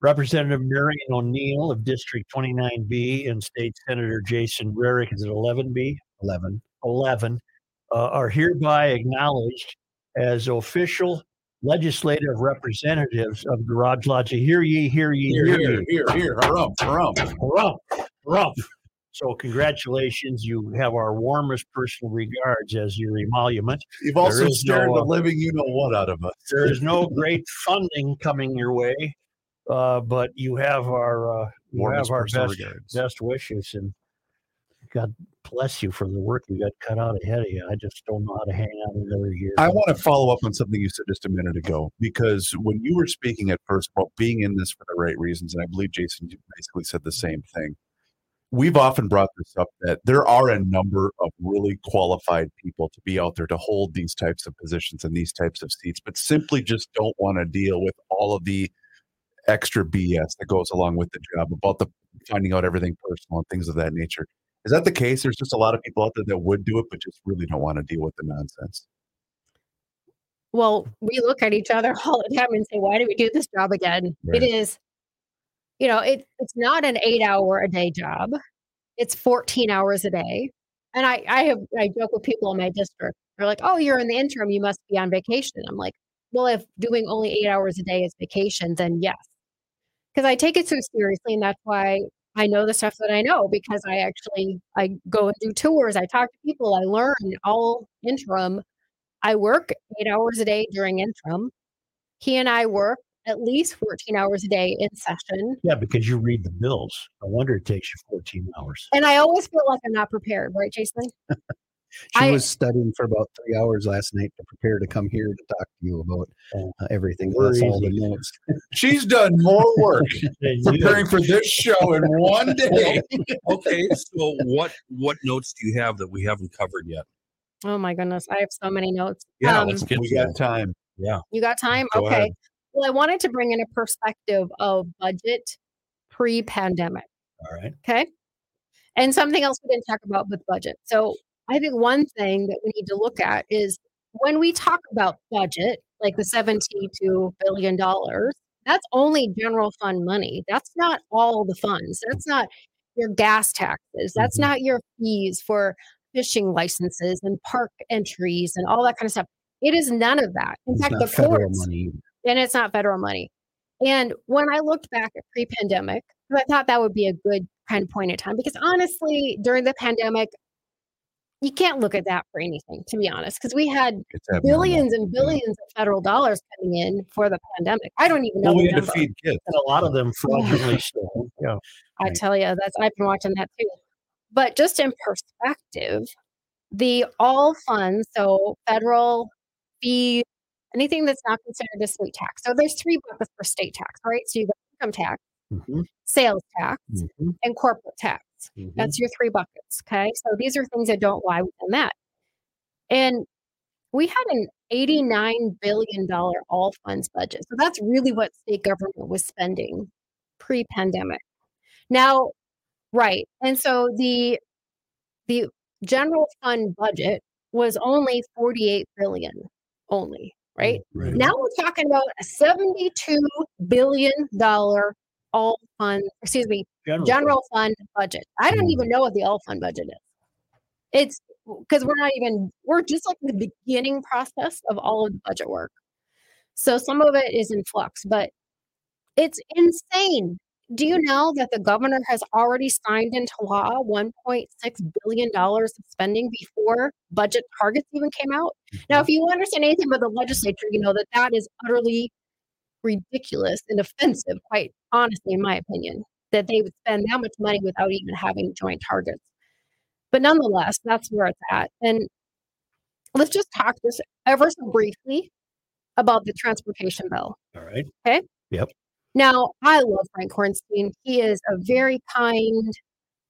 Representative Marion O'Neill of District 29B and State Senator Jason Rarick is at 11B. 11. 11 uh, are hereby acknowledged as official legislative representatives of Garage Logic. Hear ye, hear ye, Here, hear, ye. here, here. Harumph, harumph. Harumph, harumph. So, congratulations. You have our warmest personal regards as your emolument. You've also is scared no, the uh, living you know what out of us. There is no great funding coming your way, uh, but you have our uh, you Warmest have our best, regards. best wishes and God bless you for the work you got cut out ahead of you. I just don't know how to hang out another year. I want to follow up on something you said just a minute ago because when you were speaking at first about being in this for the right reasons, and I believe Jason basically said the same thing. We've often brought this up that there are a number of really qualified people to be out there to hold these types of positions and these types of seats, but simply just don't want to deal with all of the extra BS that goes along with the job about the finding out everything personal and things of that nature. Is that the case? There's just a lot of people out there that would do it, but just really don't want to deal with the nonsense. Well, we look at each other [LAUGHS] all the time and say, why do we do this job again? Right. It is, you know, it, it's not an eight hour a day job. It's 14 hours a day. And I, I have, I joke with people in my district. They're like, oh, you're in the interim. You must be on vacation. I'm like, well, if doing only eight hours a day is vacation, then yes. Because I take it so seriously. And that's why I know the stuff that I know because I actually I go and do tours, I talk to people, I learn all interim. I work 8 hours a day during interim. He and I work at least 14 hours a day in session. Yeah, because you read the bills. I wonder it takes you 14 hours. And I always feel like I'm not prepared, right, Jason? She I- was studying for about three hours last night to prepare to come here to talk to you about uh, everything. That's all the notes. She's done more work [LAUGHS] [LAUGHS] preparing for this show in one day. [LAUGHS] Okay, so what what notes do you have that we haven't covered yet? Oh my goodness, I have so many notes. Yeah, Um, let's get we to got that. time. You got time? Go okay. ahead. Well, I wanted to bring in a perspective of budget pre pandemic. All right. Okay. And something else we didn't talk about with budget. So I think one thing that we need to look at is when we talk about budget, like the $72 billion, that's only general fund money. That's not all the funds. That's not your gas taxes. That's Mhm. not your fees for fishing licenses and park entries and all that kind of stuff. It is none of that. In It's fact, the courts, money. and it's not federal money. And when I looked back at pre pandemic, I thought that would be a good kind of point in time because honestly, during the pandemic, you can't look at that for anything, to be honest, because we had billions and billions of federal dollars coming in for the pandemic. I don't even know Well, we the had to feed kids. And a lot of them [LAUGHS] fraudulently stolen. Yeah. I tell you, that's I've been watching that too. But just in perspective, the all funds, so federal fees, anything that's not considered a state tax. So there's three buckets for state tax, right? So you got income tax, Mhm, sales tax, mhm, and corporate tax. Mhm. That's your three buckets. Okay. So these are things that don't lie within that. And we had an $89 billion all funds budget. So that's really what state government was spending pre pandemic. Now, right. And so the the general fund budget was only 48 billion only, right? Right. Now we're talking about a 72 billion dollar all fund, excuse me, General. general fund budget. I don't even mm. know what the all fund budget is. It's because we're not even we're just like the beginning process of all of the budget work. So some of it is in flux, but it's insane. Do you know that the governor has already signed into law 1.6 billion dollars of spending before budget targets even came out? Now, mm-hmm. if you understand anything about the legislature, you know that that is utterly ridiculous and offensive, quite honestly, in my opinion, that they would spend that much money without even having joint targets. But nonetheless, that's where it's at. And let's just talk this ever so briefly about the transportation bill. All right. Okay. Yep. Now, I love Frank Hornstein. He is a very kind,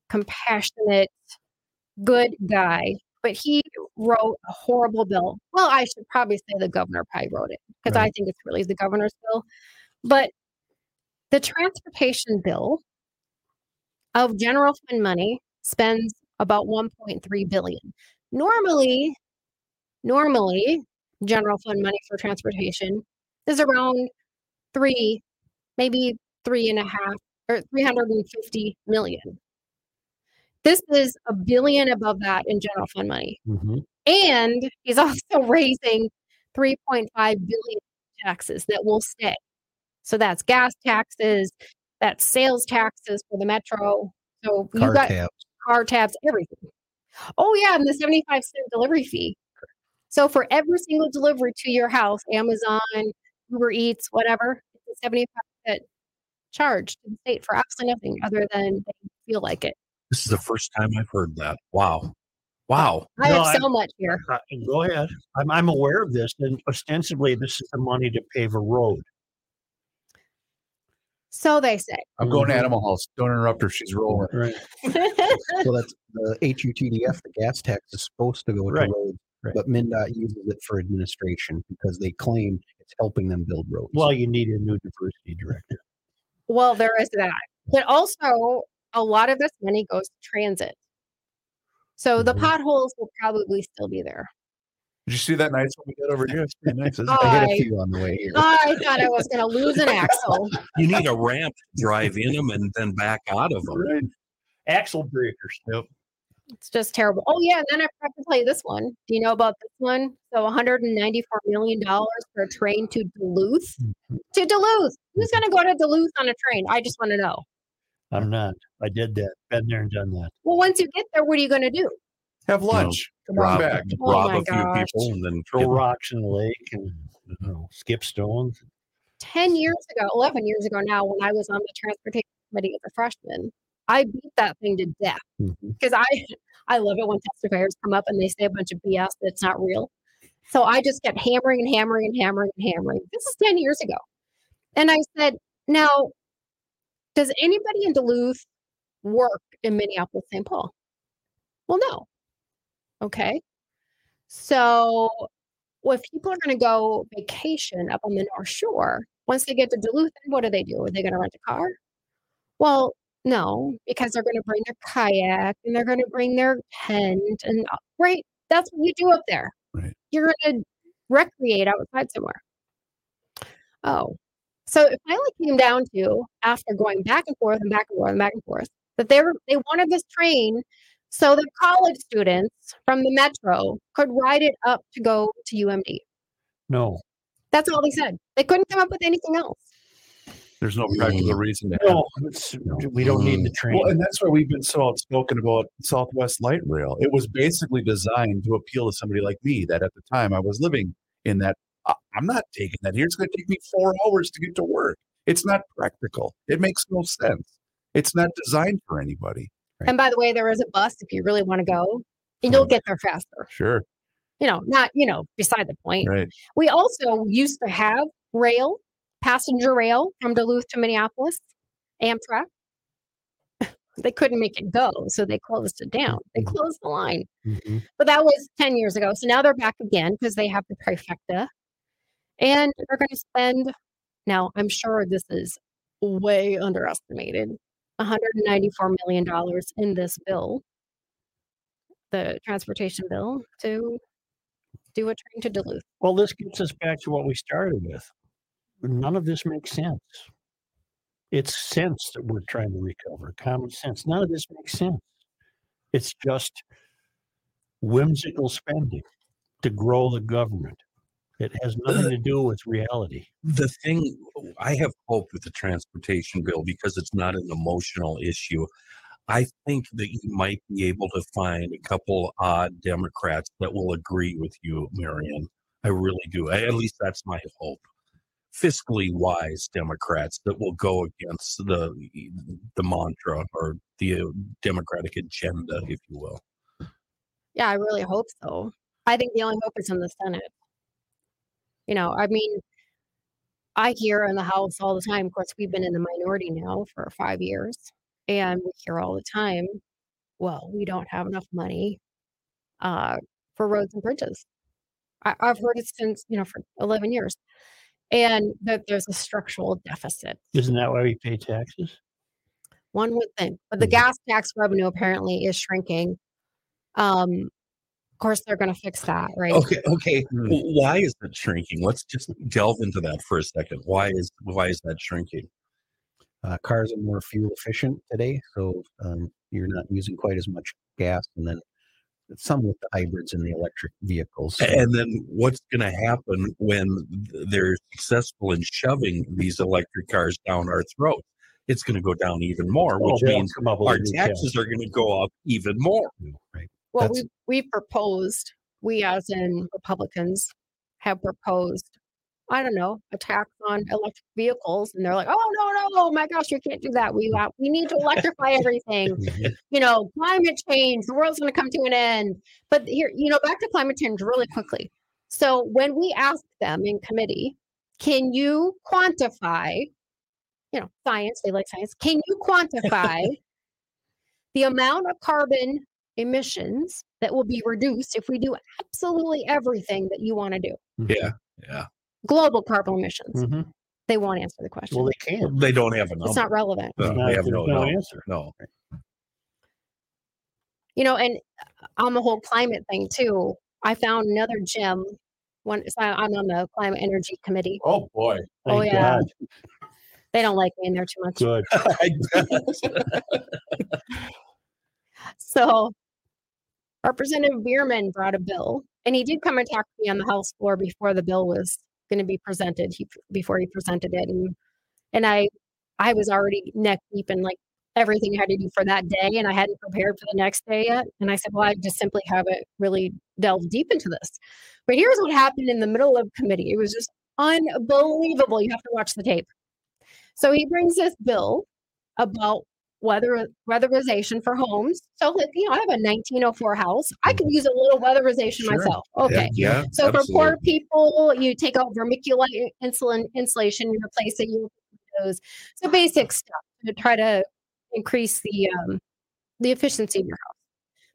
compassionate, good guy, but he wrote a horrible bill. Well, I should probably say the governor probably wrote it because I think it's really the governor's bill. But the transportation bill of general fund money spends about 1.3 billion. Normally, normally general fund money for transportation is around three, maybe three and a half or 350 million. This is a billion above that in general fund money. Mhm. And he's [LAUGHS] also raising 3.5 billion taxes that will stay. So that's gas taxes, that's sales taxes for the metro. So you got tabs. car tabs, everything. Oh yeah, and the 75 cent delivery fee. So for every single delivery to your house, Amazon, Uber Eats, whatever, it's a 75 cent charge to the state for absolutely nothing other than they feel like it. This is the first time I've heard that. Wow. Wow. I No, have I- so much here. Uh, Go ahead. I'm, I'm aware of this, and ostensibly, this is the money to pave a road. So they say. I'm going to Mhm. Animal House. Don't interrupt her. She's rolling. Right. Well, that's the HUTDF, the gas tax is supposed to go to Right, roads, right. but MnDOT uses it for administration because they claim it's helping them build roads. Well, you need a new diversity director. well, there is that. But also, a lot of this money goes to transit. So the Mhm. potholes will probably still be there. Did you see that nice one we got over here? It's pretty nice. Isn't? I hit I- a few on the way here. I thought I was going to lose an [LAUGHS] axle. You need a ramp to drive in them and then back out of them. Right. Axle breakers. Yep. It's just terrible. Oh yeah, and then I forgot to tell you this one. Do you know about this one? So 194 million dollars for a train to Duluth. Mm-hmm. To Duluth. Who's going to go to Duluth on a train? I just want to know. I'm not. I did that. Been there and done that. Well, once you get there, what are you going to do? Have lunch. Come on rob, back. Oh rob my a few people and then Throw get- rocks in the lake and you know, skip stones. 10 years ago, 11 years ago now, when I was on the transportation committee as a freshman, I beat that thing to death mm-hmm. because I, I love it when testifiers come up and they say a bunch of BS that's not real. So I just kept hammering and hammering and hammering and hammering. This is 10 years ago. And I said, now, does anybody in Duluth work in Minneapolis, St. Paul? Well, no. Okay. So well, if people are going to go vacation up on the North Shore, once they get to Duluth, then what do they do? Are they going to rent a car? Well, no, because they're going to bring their kayak and they're going to bring their tent and uh, right. That's what you do up there. Right. You're going to recreate outside somewhere. Oh, so it finally came down to after going back and forth and back and forth and back and forth that they were they wanted this train so that college students from the metro could ride it up to go to UMD. No. That's all they said. They couldn't come up with anything else. There's no practical reason to have. No, we don't need the mm. train. Well, and that's why we've been so outspoken about Southwest Light Rail. It was basically designed to appeal to somebody like me that at the time I was living in that. "I- I'm not taking that here. It's going to take me four hours to get to work. It's not practical. It makes no sense. It's not designed for anybody. And by the way, there is a bus if you really want to go, and you'll get there faster. Sure. You know, not, you know, beside the point. Right. We also used to have rail, passenger rail from Duluth to Minneapolis, Amtrak. they couldn't make it go, so they closed it down. They closed the line. Mhm. But that was 10 years ago. So now they're back again because they have the trifecta. And they're going to spend, now I'm sure this is way underestimated, $194 million in this bill, the transportation bill, to do a train to Duluth. Well, this gets us back to what we started with. None of this makes sense. It's sense that we're trying to recover, common sense. None of this makes sense. It's just whimsical spending to grow the government. It has nothing to do with reality. the thing I have hope with the transportation bill because it's not an emotional issue. I think that you might be able to find a couple odd Democrats that will agree with you, Marion. I really do. I- At least that's my hope. Fiscally wise Democrats that will go against the the mantra or the uh, Democratic agenda, if you will. Yeah, I really hope so. I think the only hope is in the Senate. You know, I mean, I hear in the House all the time. Of course, we've been in the minority now for five years, and we hear all the time, well, we don't have enough money uh, for roads and bridges. I, I've heard it since, you know, for 11 years. And that there's a structural deficit. Isn't that why we pay taxes? One would think, but the Mhm. gas tax revenue apparently is shrinking. Um, course, they're going to fix that, right? Okay, okay. Hmm. Why is it shrinking? Let's just delve into that for a second. Why is why is that shrinking? Uh, cars are more fuel efficient today, so um, you're not using quite as much gas, and then some with the hybrids and the electric vehicles. And then what's going to happen when they're successful in shoving these electric cars down our throats? It's going to go down even more, which they'll means come up our taxes are going to go up even more. right. Well, That's- we we proposed, we as in Republicans have proposed, I don't know, a tax on electric vehicles, and they're like, oh no, no, oh my gosh, you can't do that. We uh, we need to electrify [LAUGHS] everything. Mhm. You know, climate change, the world's going to come to an end. But here, you know, back to climate change really quickly. So when we asked them in committee, can you quantify, you know, science, they like science, can you quantify [LAUGHS] the amount of carbon emissions that will be reduced if we do absolutely everything that you want to do? Yeah, yeah. Global carbon emissions. Mhm. They won't answer the question. Well, they can't. They don't have a number. it's not relevant. No, It's not- they have no, no no, answer. no. you know, and on the whole climate thing too, I found another gem. One, so I- I'm on the climate energy committee. Oh boy. Oh, yeah. God. They don't like me in there too much. Good. [LAUGHS] [LAUGHS] So Representative Bierman brought a bill, and he did come and talk to me on the House floor before the bill was going to be presented. He before he presented it, and and I I was already neck deep in like everything I had to do for that day and I hadn't prepared for the next day yet. And I said, well, I just simply haven't really delved deep into this. But here's what happened in the middle of committee. It was just unbelievable. You have to watch the tape. So he brings this bill about weather weatherization for homes. So you know, I have a 1904 house. I could use a little weatherization Sure. myself. Okay. Yeah. yeah So for poor people, you take out vermiculite insulin insulation, you replace it, you those. So basic stuff to try to increase the um, the efficiency of your house.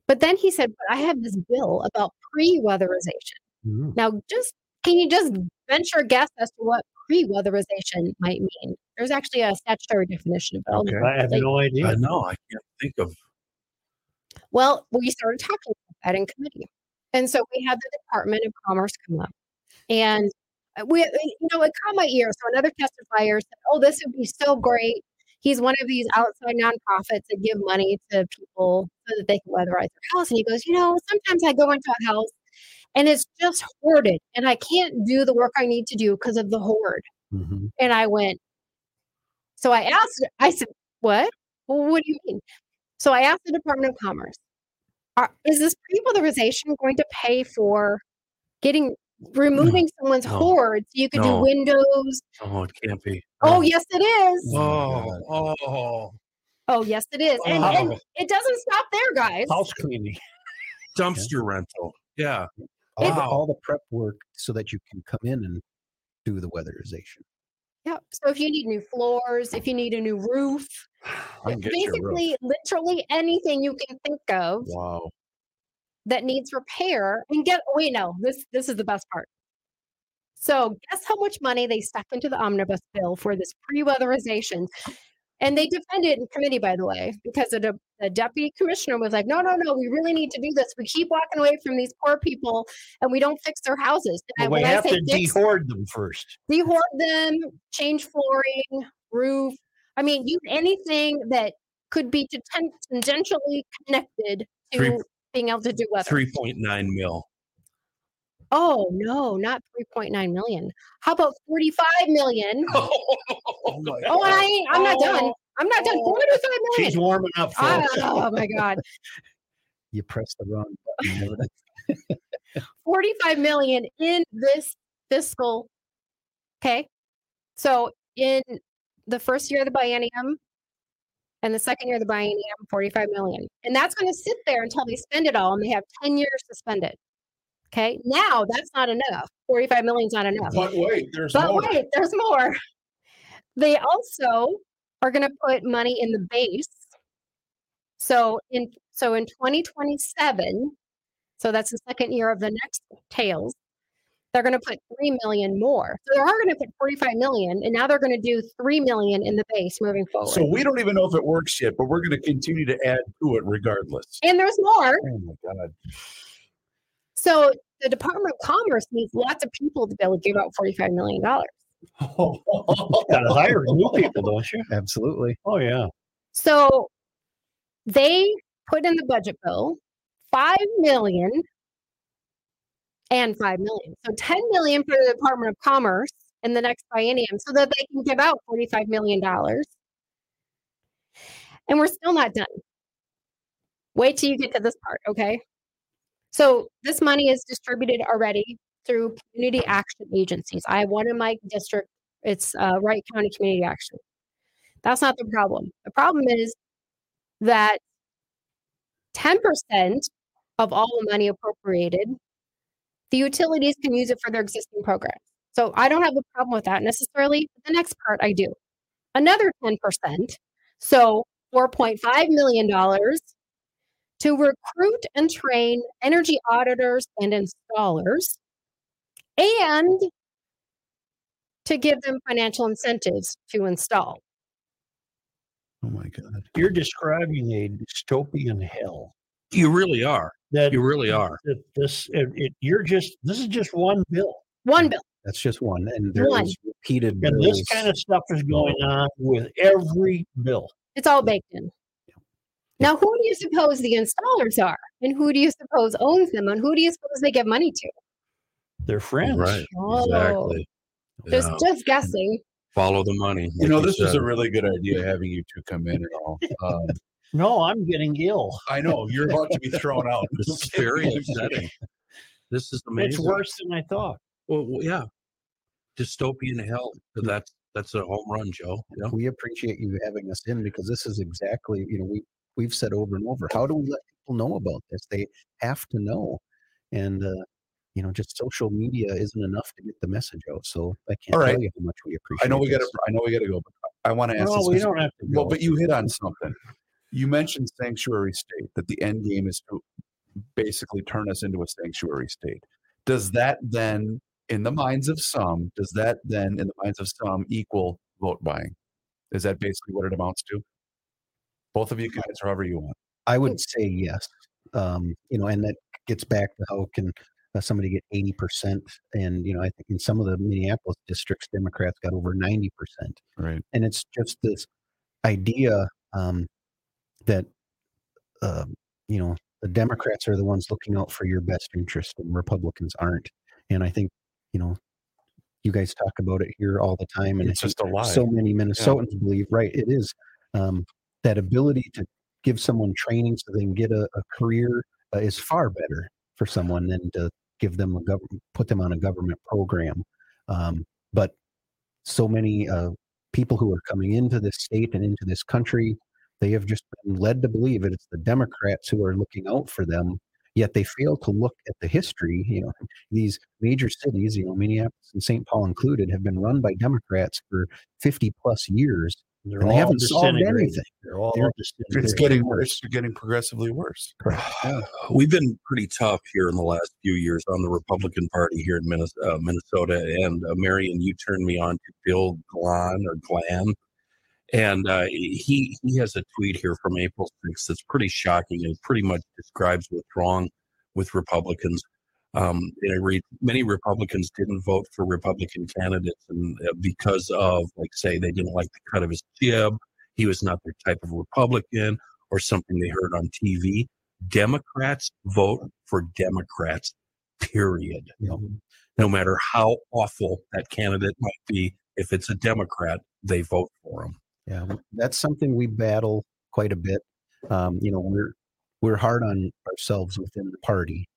But then he said, "But I have this bill about pre-weatherization." Mhm. Now, just can you just venture a guess as to what pre-weatherization might mean? There's actually a statutory definition of it. I'll Okay. I have Like- no idea. I know. I can't think of. Well, we started talking about that in committee. And so we had the Department of Commerce come up. And we, uh, you know, it caught my ear. So another testifier said, Oh, this would be so great. He's one of these outside nonprofits that give money to people so that they can weatherize their house. And he goes, You know, sometimes I go into a house and it's just hoarded and I can't do the work I need to do because of the hoard. Mhm. And I went, so I asked, I said, what? Well, what do you mean? So I asked the Department of Commerce, are, is this pre-weatherization going to pay for getting, removing someone's No. hoard so you could No. do windows? Oh, it can't be. Oh, yes, it is. Oh, oh, Oh, yes, it is. And, and Oh. it doesn't stop there, guys. House cleaning. dumpster rental. Yeah. All, the, Wow. all the prep work so that you can come in and do the weatherization. Yeah. So if you need new floors, if you need a new roof, [SIGHS] I can get you a roof. basically, literally anything you can think of Wow. that needs repair and get oh, wait no this this is the best part so guess how much money they stuck into the omnibus bill for this pre-weatherization and they defended it in committee by the way because the, the deputy commissioner was like no no no we really need to do this we keep walking away from these poor people and we don't fix their houses and I, we have I say to dehoard them first. dehoard them change flooring roof i mean use anything that could be tangentially connected to Three- being able to do weather Three point nine mil. Oh no, not 3.9 million. How about 45 million? [LAUGHS] Oh, Oh, and oh, I ain't, I'm not done. I'm not done. 45 She's warming up. Folks. oh my God. [LAUGHS] You press the wrong button. [LAUGHS] 45 million in this fiscal. Okay. So in the first year of the biennium and the second year of the biennium, 45 million. And that's going to sit there until they spend it all and they have 10 years to spend it. Okay. Now that's not enough. 45 million is not enough. But wait, there's But more. wait, there's more. [LAUGHS] They also are going to put money in the base. So in so in 2027, so that's the second year of the next tails, they're going to put 3 million more. So they are going to put 45 million and now they're going to do 3 million in the base moving forward. So we don't even know if it works yet, but we're going to continue to add to it regardless. and there's more. Oh my God. So the Department of Commerce needs lots of people to be able to give out 45 million dollars. Got to hire new people, don't you? Absolutely. Oh yeah. So they put in the budget bill 5 million and 5 million. So 10 million for the Department of Commerce in the next biennium so that they can give out 45 million dollars. And we're still not done. Wait till you get to this part, okay? So this money is distributed already through community action agencies. I have one in my district. It's uh, Wright County Community Action. That's not the problem. The problem is that 10% of all the money appropriated, the utilities can use it for their existing programs. So I don't have a problem with that necessarily. The next part I do. Another 10%, so $4.5 million to recruit and train energy auditors and installers and to give them financial incentives to install. Oh my God. You're describing a dystopian hell. you really are. That You really are. that this it, it, you're just this is just one bill, One bill. That's just one. And there's repeated and this kind of stuff is going on with every bill. It's all baked in. Now, who do you suppose the installers are? And who do you suppose owns them? And who do you suppose they give money to? They're friends. Right. Oh, Exactly. Just Yeah. just guessing. Follow the money. You know, like this was said. a really good idea having you two come in and all. Um, No, I'm getting ill. I know you're about to be thrown out. [LAUGHS] This is very upsetting. This is amazing. It's worse than I thought. Well, well, yeah, dystopian hell. That's that's a home run, Joe. Yeah. We appreciate you having us in because this is exactly, you know, we we've said over and over. How do we let people know about this? They have to know, and uh, you know, just social media isn't enough to get the message out. So I can't All right. tell you how much we appreciate. I know we got to. I know we got to go. But I want to ask. No, this we don't have to Well, but you hit on something. You mentioned sanctuary state. That the end game is to basically turn us into a sanctuary state. Does that then, in the minds of some, does that then, in the minds of some, equal vote buying? Is that basically what it amounts to? Both of you can answer however you want. I would say yes. Um, you know, and that gets back to how can uh, somebody get eighty percent, and you know, I think in some of the Minneapolis districts, Democrats got over ninety percent. Right. and it's just this idea um, that um, you know the Democrats are the ones looking out for your best interest, and Republicans aren't. And I think you know you guys talk about it here all the time, and It's just a lie. so many Minnesotans believe right. It is um, that ability to give someone training so they can get a, a career uh, is far better for someone than to give them a government put them on a government program. Um, but so many uh, people who are coming into this state and into this country, they have just been led to believe that it's the Democrats who are looking out for them. Yet they fail to look at the history. You know, [LAUGHS] these major cities, you know, Minneapolis and St. Paul included, have been run by Democrats for 50 plus years, They're and they all haven't solved anything. They're all They're- It's disintegrating. getting worse. It's getting progressively worse. [SIGHS] We've been pretty tough here in the last few years on the Republican Party here in Minnesota. Uh, Minnesota. And uh, Marion, you turned me on to Bill Glahn or Glan. And uh, he he has a tweet here from April 6th that's pretty shocking and pretty much describes what's wrong with Republicans. Um, I read many Republicans didn't vote for Republican candidates and uh, because of, like, say, they didn't like the cut of his jib, he was not their type of Republican, or something they heard on TV. Democrats vote for Democrats, period. No matter how awful that candidate might be, if it's a Democrat, they vote for him. Yeah, that's something we battle quite a bit. Um, you know, we're we're hard on ourselves within the party.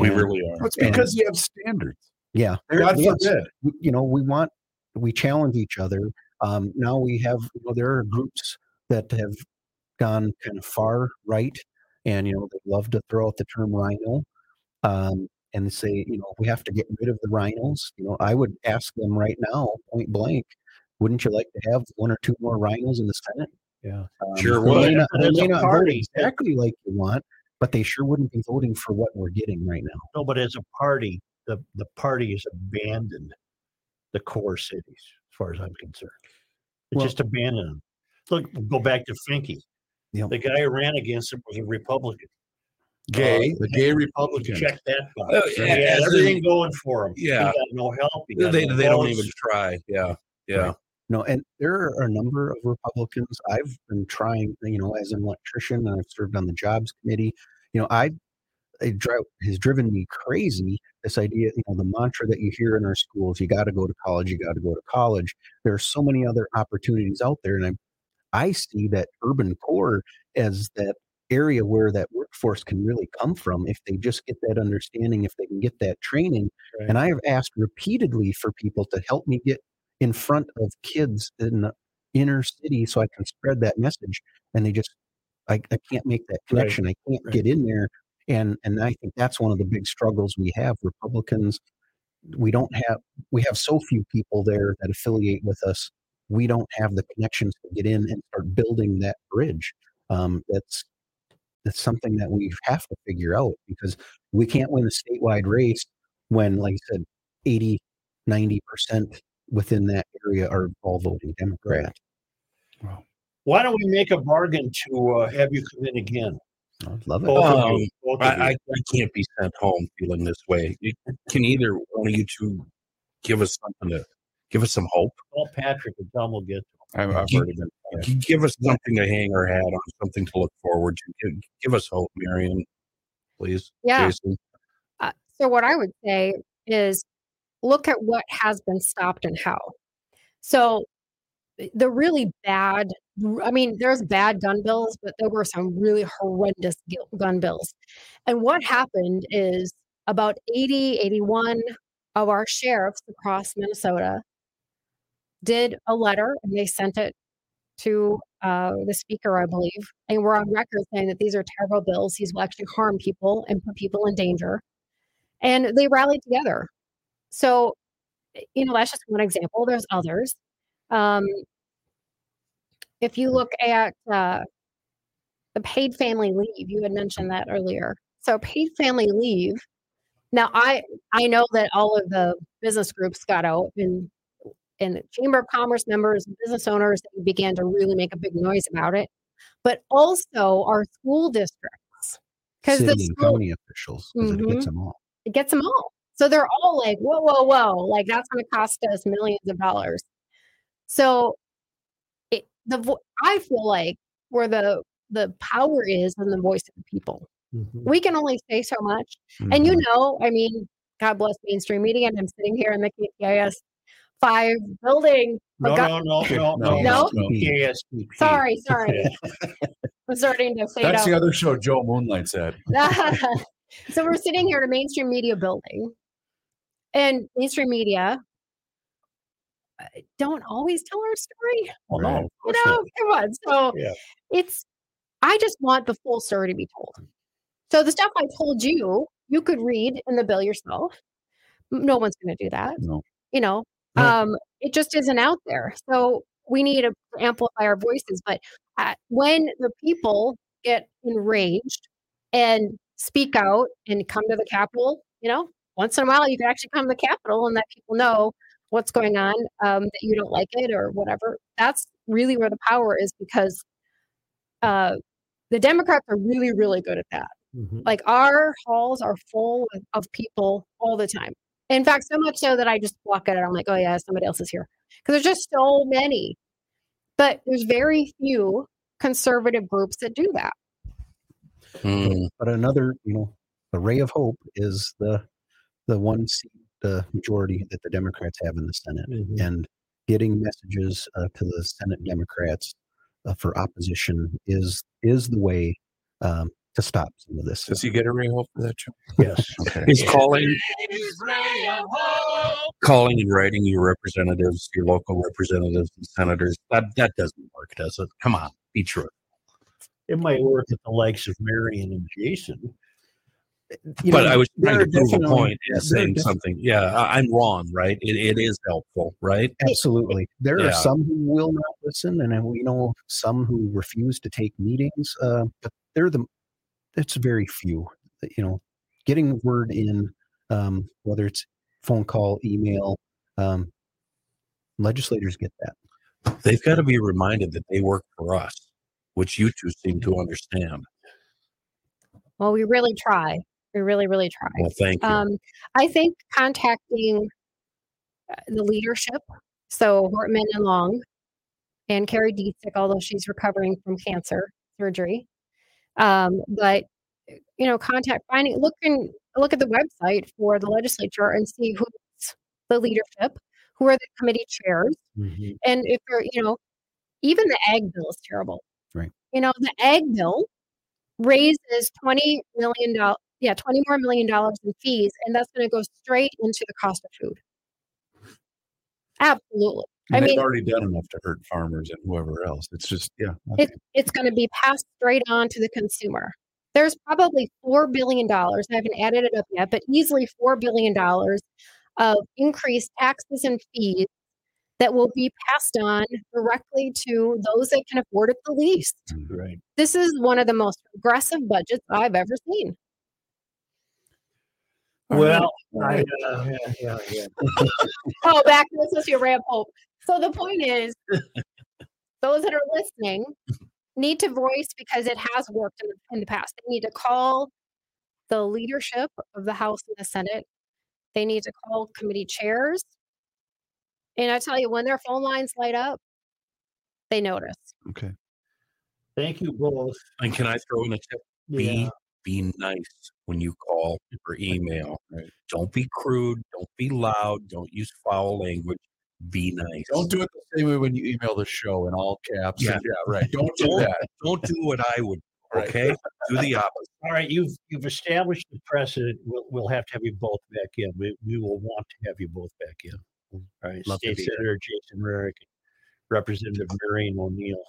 We And, really are. It's because you have standards. yeah. God forbid. you know, we want we challenge each other. Um, now we have you know there are groups that have gone kind of far right, and you know they love to throw out the term RINO, um, and say you know we have to get rid of the RINOs. You know, I would ask them right now, point blank, wouldn't you like to have one or two more RINOs in the Senate? Yeah. Um, Sure they would. May not, they may a not vote exactly like you want, but they sure wouldn't be voting for what we're getting right now. No, but as a party, the, the party has abandoned the core cities, as far as I'm concerned. It Well- just abandoned them. Look, go back to Finke. Yep. The guy who ran against him was a Republican. Gay, Uh, the gay Republican. Check that box. He yeah, everything in- going for him. yeah. He got no help. He got They, no they don't even try. Yeah. Yeah. No, and there are a number of Republicans. I've been trying, you know, as an electrician, and I've served on the jobs committee. You know, I it dri- has driven me crazy. This idea, you know, the mantra that you hear in our schools: you got to go to college, you got to go to college. There are so many other opportunities out there, and I, I see that urban core as that area where that workforce can really come from if they just get that understanding, if they can get that training. Right. And I have asked repeatedly for people to help me get in front of kids in the inner city so I can spread that message. And they just, I, I can't make that Right, connection. I can't right. get in there. And, and I think that's one of the big struggles we have. Republicans, we don't have, we have so few people there that affiliate with us. We don't have the connections to get in and start building that bridge. Um, that's, that's something that we have to figure out because we can't win a statewide race when, like I said, 80, 90% within that area are all voting Democrat. Why don't we make a bargain to uh, have you come in again? I'd love it. Um, you, I. I, I can't be sent home feeling this way. You- Can either one of you two give us something to give us some hope? Call Patrick and tell him we'll get to I've, I've already been. Give us something to hang our hat on, something to look forward to. Give, give us hope, Marion, please. Yeah. Jason. Uh, so what I would say is look at what has been stopped and how. So the really bad i mean there's bad gun bills but there were some really horrendous gun bills. And what happened is about 80 81 of our sheriffs across minnesota did a letter and they sent it to uh, the speaker i believe and we're on record saying that these are terrible bills. These will actually harm people and put people in danger. And they rallied together so you know that's just one example there's others um, if you look at uh, the paid family leave, you had mentioned that earlier. So paid family leave. Now I I know that all of the business groups got out and and the Chamber of Commerce members, business owners began to really make a big noise about it. But also our school districts. Because the school, county officials, 'cause it gets them all. it gets them all. So they're all like, whoa, whoa, whoa, like that's going to cost us millions of dollars. So it, the vo- I feel like where the the power is in the voice of the people. Mhm. We can only say so much, and you Mhm. know, I mean, God bless mainstream media, and I'm sitting here in the KTIS five building. No, got- no, no, no, no, No? no. KSTP. Sorry, sorry, [LAUGHS] I'm starting to fade That's out. the other show Joe Moonlight's [LAUGHS] at. so we're sitting here in a mainstream media building, and mainstream media uh, don't always tell our story. Well, no, of You course know, not. come on. So Yeah. it's, I just want the full story to be told. So the stuff I told you, you could read in the bill yourself. No one's going to do that. No. You know, No. um, it just isn't out there. So we need to amplify our voices. But uh, when the people get enraged and speak out and come to the Capitol, you know, once in a while you can actually come to the Capitol and let people know what's going on, um, that you don't like it or whatever. That's really where the power is because uh, the Democrats are really, really good at that. Mhm. Like our halls are full of, of people all the time. In fact, so much so that I just walk at it. I'm like, oh yeah, somebody else is here because there's just so many. But there's very few conservative groups that do that. Mm. But another, you know, a ray of hope is the the one seat, the majority that the Democrats have in the Senate, Mhm. and getting messages uh, to the Senate Democrats uh, for opposition is is the way um, to stop some of this. Does he get a ray hope for that, Joe? Yes. [LAUGHS] Okay. He's calling, calling and writing your representatives, your local representatives and senators. That that doesn't work, does it? Come on, be true. It might work at the likes of Marion and Jason. You but know, I was trying to prove a definitely- point yeah, and saying something. Yeah, I, I'm wrong, right? It, it is helpful, right? Absolutely. There Yeah. are some who will not listen, and we know some who refuse to take meetings. Uh, but they're the it's very few. You know, getting word in, um, whether it's phone call, email, um, legislators get that. They've got to be reminded that they work for us, which you two seem to understand. Well, we really try. We really, really try. Well, thank you. Um, I think contacting uh, the leadership, so Hortman and Long, and Kari Dziedzic, although she's recovering from cancer surgery. Um, but you know, contact finding look and look at the website for the legislature and see who's the leadership, who are the committee chairs, Mhm. and if they're you know, even the ag bill is terrible. Right. You know, the ag bill raises twenty million dollars. Yeah, twenty more million dollars in fees, and that's going to go straight into the cost of food. Absolutely. I And they've mean, already done enough to hurt farmers and whoever else. It's just, yeah. it, it's going to be passed straight on to the consumer. There's probably $4 billion, I haven't added it up yet, but easily $4 billion of increased taxes and fees that will be passed on directly to those that can afford it the least. Mm-hmm. Right. This is one of the most aggressive budgets I've ever seen. Well, I, uh, yeah, yeah, yeah. [LAUGHS] oh, back to this is your ramp hope. So the point is, [LAUGHS] those that are listening need to voice because it has worked in the, in the past. They need to call the leadership of the House and the Senate. They need to call committee chairs. And I tell you, when their phone lines light up, they notice. Okay. Thank you both. and can I throw in a tip? Be Yeah. be nice when you call or email. Right. Don't be crude. Don't be loud. Don't use foul language. be nice. Don't do it the same way when you email the show in all caps. Yeah. yeah right. [LAUGHS] Don't do Don't, that. don't do what I would. [LAUGHS] Right. Okay, do the opposite. All right, you've you've established the precedent. We'll we'll have to have you both back in. We we will want to have you both back in. Mm, all right, Love State be here. Senator Jason Rarick, Representative Marion O'Neill.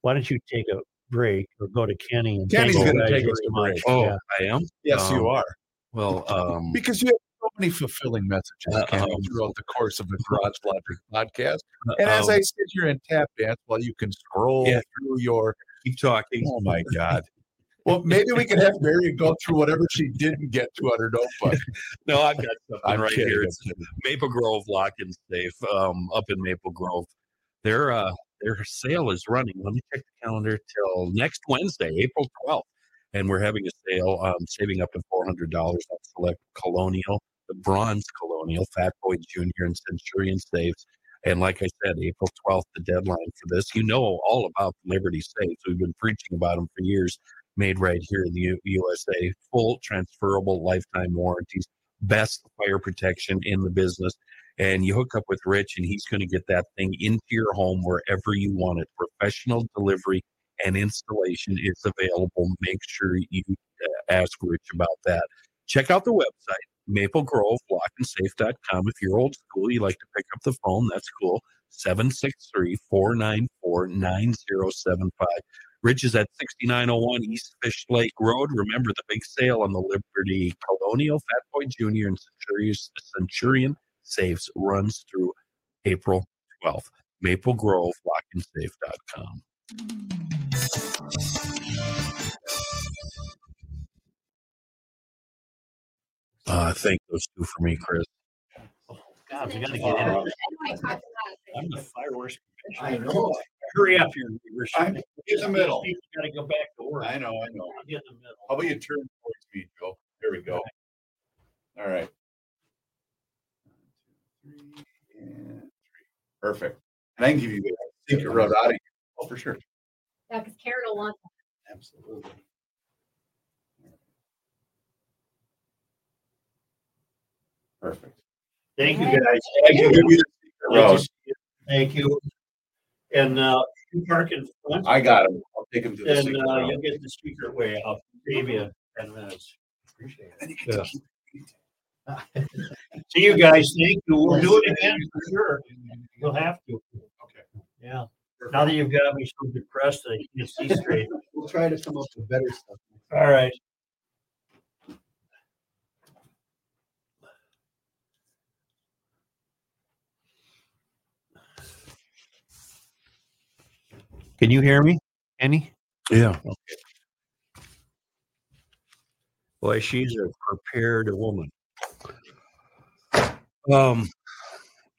Why don't you take a break or go to Kenny and Kenny's gonna take us to much. break. Oh, Yeah. I am. Yes, you Um, are. Well, um, Because you have so many fulfilling messages Uh, Kenny, um, throughout the course of the Garage Logic podcast. And as um, I sit here and tap dance while you can scroll Yeah. through your keep talking. Oh my [LAUGHS] God. Well, maybe we can have Mary go through whatever she didn't get to on her notebook. No, I've got something I'm right kidding, here. It's. Maple Grove Lock and Safe, um, up in Maple Grove. Their uh, their sale is running. Let me check the calendar till next Wednesday, April twelfth, and we're having a sale, um, saving up to four hundred dollars on select Colonial, the Bronze Colonial, Fat Boy Junior, and Centurion safes. And like I said, April twelfth, the deadline for this. You know all about Liberty Safes. We've been preaching about them for years. Made right here in the U- USA, full transferable lifetime warranties best fire protection in the business. And you hook up with Rich, and he's going to get that thing into your home wherever you want it. Professional delivery and installation is available. Make sure you uh, ask Rich about that. Check out the website, Maple Grove lockandsafe.com. If you're old school, you like to pick up the phone, that's cool. 763 494 9075. Rich is at 6901 East Fish Lake Road. Remember the big sale on the Liberty Colonial, Fat Boy Jr., and Centurion Safes runs through April 12th. Maple Grove, lockandsafe.com. Uh, thank those two for me, Chris. God, we gotta get in. I'm the fireworks. I know. Hurry up here. We're I'm in the middle. People gotta go back to work. I know, I know. Get in the middle. How about you turn towards me, Joe? There we go. All right. One, two, three, and three. Perfect. And I can give you the secret road out of here. Oh, for sure. Yeah, because Karen will want Absolutely. Perfect. Thank you, guys. I can give you the secret road. you. Thank you. And, uh, you park in front. I got him. I'll take him to the And, secret uh, road. you'll get the secret way out. Save you ten minutes. Appreciate it. Yeah. See you guys. Thank you. We'll do it again for sure. You'll have to. Okay. Yeah. Now that you've got me so depressed that I can't see straight. We'll try to come up with better stuff. All right. Can you hear me, Annie? Yeah. Boy, she's a prepared woman. Um,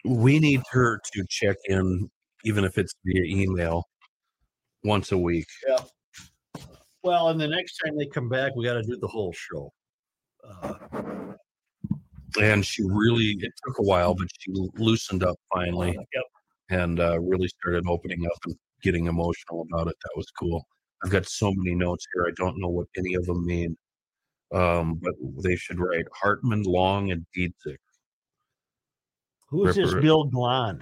we need her to check in, even if it's via email, once a week. Yeah. Well, and the next time they come back, we got to do the whole show. Uh, And she really, it took a while, but she loosened up finally yep. and uh, really started opening up and getting emotional about it. That was cool. I've got so many notes here. I don't know what any of them mean. Um, but they should write Hortman, Long, and Dziedzic. Who is this Bill Glahn?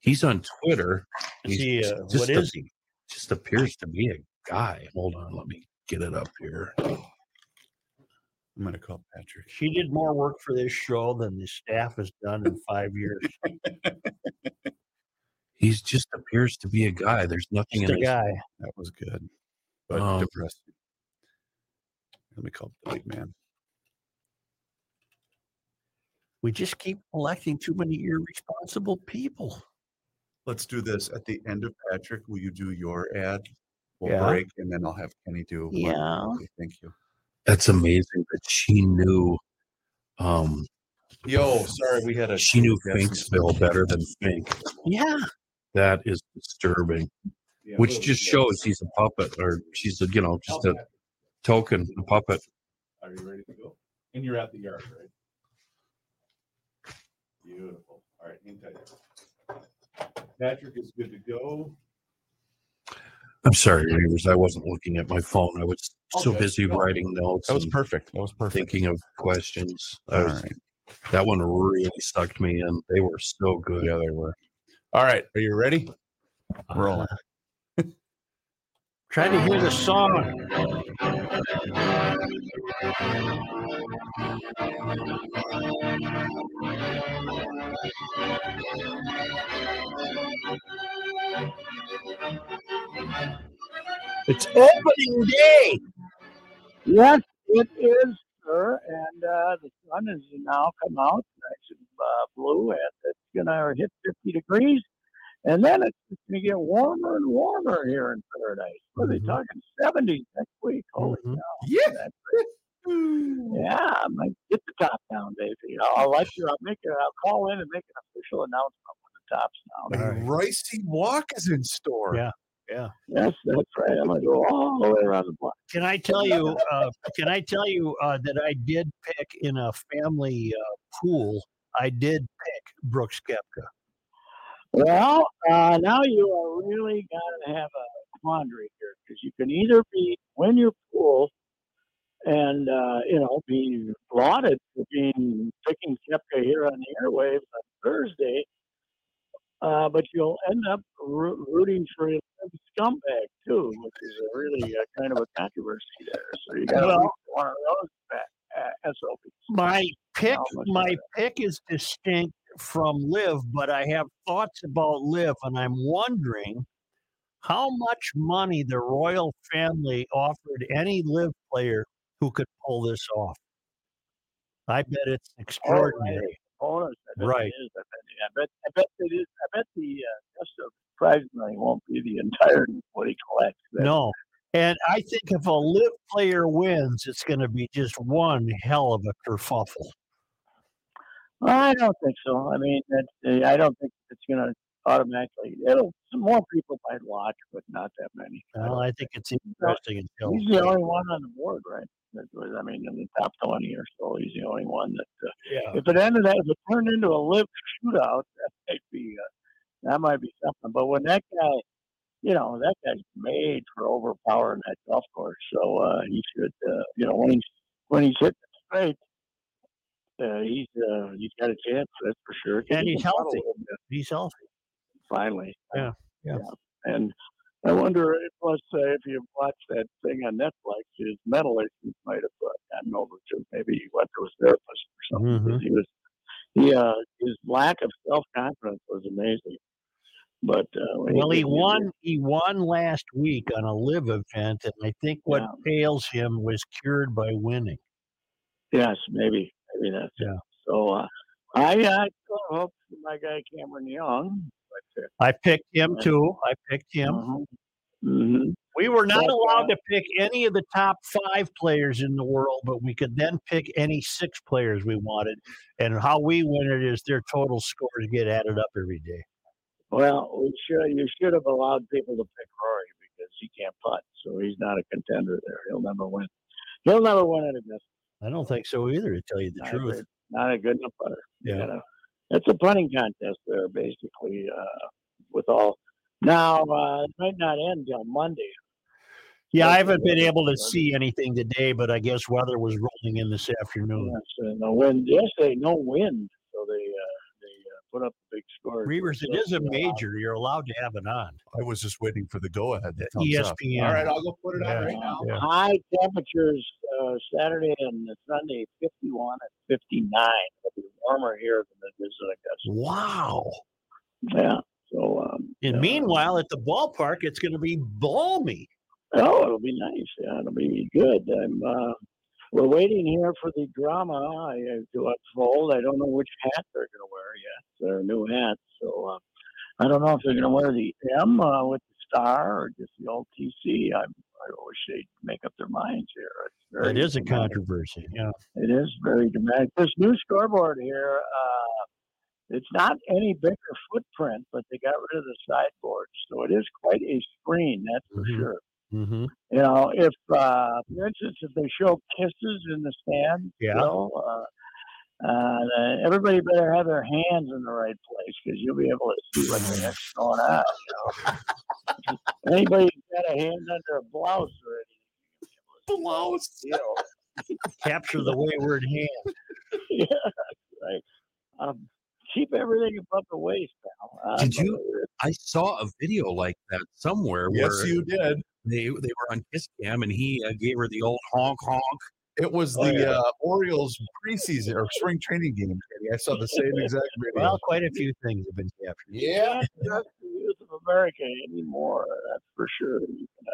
He's on Twitter. Is he, uh, just what a- is he? Just appears to be a guy. Hold on, let me get it up here. I'm going to call Patrick. She did more work for this show than the staff has done in five years. He's just appears to be a guy. There's nothing Just in a his guy. That was good, but Um, depressing. Let me call the big man. We just keep electing too many irresponsible people. Let's do this at the end of Patrick. Will you do your ad? We'll Yeah. break, and then I'll have Kenny do. mine. Yeah. Okay, thank you. That's amazing that she knew. Um, Yo, sorry, we had a. she knew we had Finksville better than Finke. Yeah. That is disturbing. Yeah, Which we'll- just yeah. shows he's a puppet, or she's a you know just a token, a puppet. Are you ready to go? And you're at the yard, right? Beautiful. All right, hang tight. Patrick is good to go. I'm sorry, neighbors. I wasn't looking at my phone. I was so Okay. busy writing notes That was perfect. That was perfect. thinking of questions. I All was right. That one really sucked me in. They were so good. Yeah, they were. All right, are you ready? Uh, Rolling. Try to hear the song. It's opening day. Yes, it is, sir. And uh, the sun has now come out, nice and uh, blue, and it's going to hit 50 degrees. And then it's going to get warmer and warmer here in Paradise. What are they talking? 70s next week. Holy Mhm. cow. Yeah. Yeah, I might get the top down, baby. I'll, I'll let you. I'll make it. I'll call in and make an official announcement when the top's down. All right. Reusse Walk is in store. Yeah, yeah. Yes, that's right. I'm gonna go all the way around the block. Can I tell you? Uh, can I tell you uh, that I did pick in a family uh, pool? I did pick Brooks Koepka. Well, uh, now you are really going to have a quandary here because you can either be win your pool and uh, you know be lauded for being picking Koepka here on the airwaves on Thursday, uh, but you'll end up roo- rooting for a scumbag too, which is a really uh, kind of a controversy there. So you got Well- one of those uh, uh, SOBs. My pick, my pick is distinct from LIV, but I have thoughts about LIV, and I'm wondering how much money the royal family offered any LIV player who could pull this off. I bet it's extraordinary. bonus. I bet Right. It is. I bet, I bet. I bet it is. I bet the uh, of the prize money won't be the entire [LAUGHS] what he collects. No. And I think if a LIV player wins, it's going to be just one hell of a kerfuffle. I don't think so. I mean, that, uh, I don't think it's going to automatically. It'll some more people might watch, but not that many. Well, don't I think it's interesting until He's the only one on the board, right? Was, I mean, in the top twenty or so, he's the only one that. Uh, yeah. if it ended, up if it turned into a LIV shootout, [LAUGHS] that might be uh, that might be something. But when that guy, you know, that guy's made for overpowering that golf course, so uh, he should, uh, you know, when he's when he's hitting straight, uh, he's uh, he's got a chance, that's for sure. And he he's can putt a healthy. He's healthy. Finally, Yeah, yeah. And I wonder if, let's say, if you watch that thing on Netflix, his mental issues might have uh, gotten over to maybe he went to his therapist or something. Mhm. He was, he, uh, his lack of self confidence was amazing. But uh, Well, he get won. He won last week on a LIV event, and I think what Yeah. ails him was cured by winning. Yes, maybe, maybe that's it. Yeah. So uh, I, I still hope my guy Cameron Young. But, uh, I picked him too. I picked him. mhm. Mhm. We were not But, allowed uh, to pick any of the top five players in the world, but we could then pick any six players we wanted. And how we win it is their total scores get added up every day. Well, we should you should have allowed people to pick Rory because he can't putt, so he's not a contender there. He'll never win. He'll never win at Augusta. I don't think so either, to tell you the Not truth. a, not a good enough putter. Yeah. gotta- it's a punting contest there, basically. Uh, with all now, uh, it might not end till Monday. Yeah, I haven't been able to see anything today, but I guess weather was rolling in this afternoon. Yes, and the wind. Yesterday, no wind, so they uh, they uh, put up a big score. Reuvers, it is a major. You're allowed to have it on. I was just waiting for the go ahead. ESPN. All right, I'll go put it on right now. Yeah. High temperatures uh, Saturday and Sunday, 51 and 59. It'll be warmer here than it is in Augusta. Wow. Yeah. So, um, And uh, meanwhile, at the ballpark, it's going to be balmy. oh, it'll be nice. Yeah, it'll be good. I'm. Uh, we're waiting here for the drama to unfold. I don't know which hat they're going to wear yet. They're new hats, so uh, I don't know if they're going to wear the M uh, with the star or just the old TC. I'm, I wish they'd make up their minds here. It's very It is a dramatic. controversy. Yeah. It is very dramatic. This new scoreboard here, uh, it's not any bigger footprint, but they got rid of the sideboards, so it is quite a screen. That's for Mhm. sure. Mm-hmm. You know, if uh, for instance, if they show kisses in the stands, Yeah. you know, uh, uh, everybody better have their hands in the right place because you'll be able to see what the heck's [LAUGHS] going on. You know, anybody who's got a hand under a blouse or anything, blouse, you [LAUGHS] know, Capture the wayward hand. [LAUGHS] yeah, right. Um, keep everything above the waist, pal. Did you- I saw a video like that somewhere Yes, where you did. They they were on kiss cam and he uh, gave her the old honk honk. It was Oh, the yeah. uh, Orioles preseason or spring training game. I saw the same exact video. Well, quite a few things have been captured. yeah. That's the youth of America anymore. That's for sure.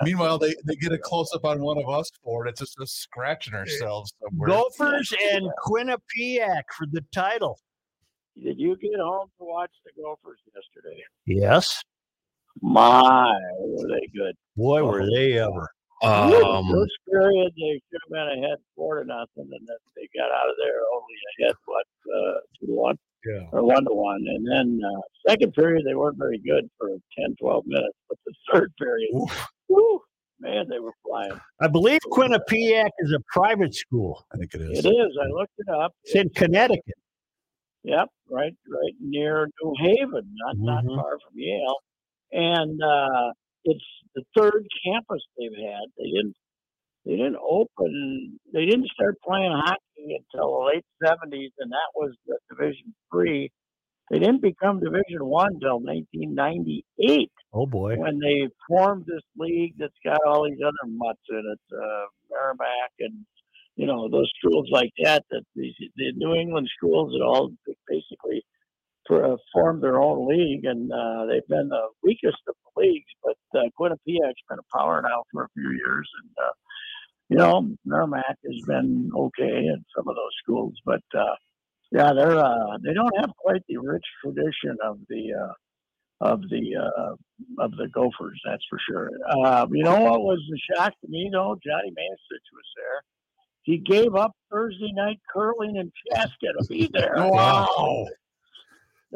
Meanwhile, they, they get a close up on one of us for it. It's just us scratching ourselves somewhere. Gophers and Quinnipiac for the title. Did you get home to watch the Gophers yesterday? Yes. My, were they good. Boy, were they ever. Um, First period, they should have been ahead four to nothing, and then they got out of there only ahead, what, uh, two to one? Yeah. Or one to one. And then uh, second period, they weren't very good for 10, 12 minutes. But the third period, whew, man, they were flying. I believe Quinnipiac is a private school. I think it It is. is. I looked it up. It's in Connecticut. Yep, right, right near New Haven, not not Mhm. far from Yale, and uh, it's the third campus they've had. They didn't they didn't open. They didn't start playing hockey until the late seventies, and that was the Division three. They didn't become Division one until 1998 Oh boy. when they formed this league that's got all these other mutts in it, uh, Merrimack and you know those schools like that. That these the New England schools that all basically for, uh, formed their own league, and uh, they've been the weakest of the leagues. But uh, Quinnipiac's been a power now for a few years, and uh, you know Merrimack has been okay in some of those schools, but. Uh, yeah, they're uh, they don't have quite the rich tradition of the uh, of the uh, of the Gophers, that's for sure. Uh, you know what was the shock to me though? Johnny Mansich was there. He gave up Thursday night curling and Chaska to be [LAUGHS] there. Wow.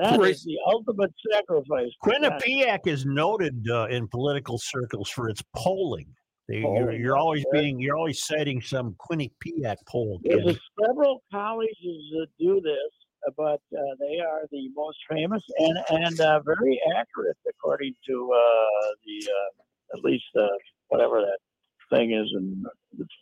That is the ultimate sacrifice. Quinnipiac is noted uh, in political circles for its polling. They, you're, you're always okay. being you're always citing some Quinnipiac poll. There's several colleges that do this, but uh, they are the most famous and and uh, very accurate, according to uh, the uh, at least uh, whatever that thing is, and it's,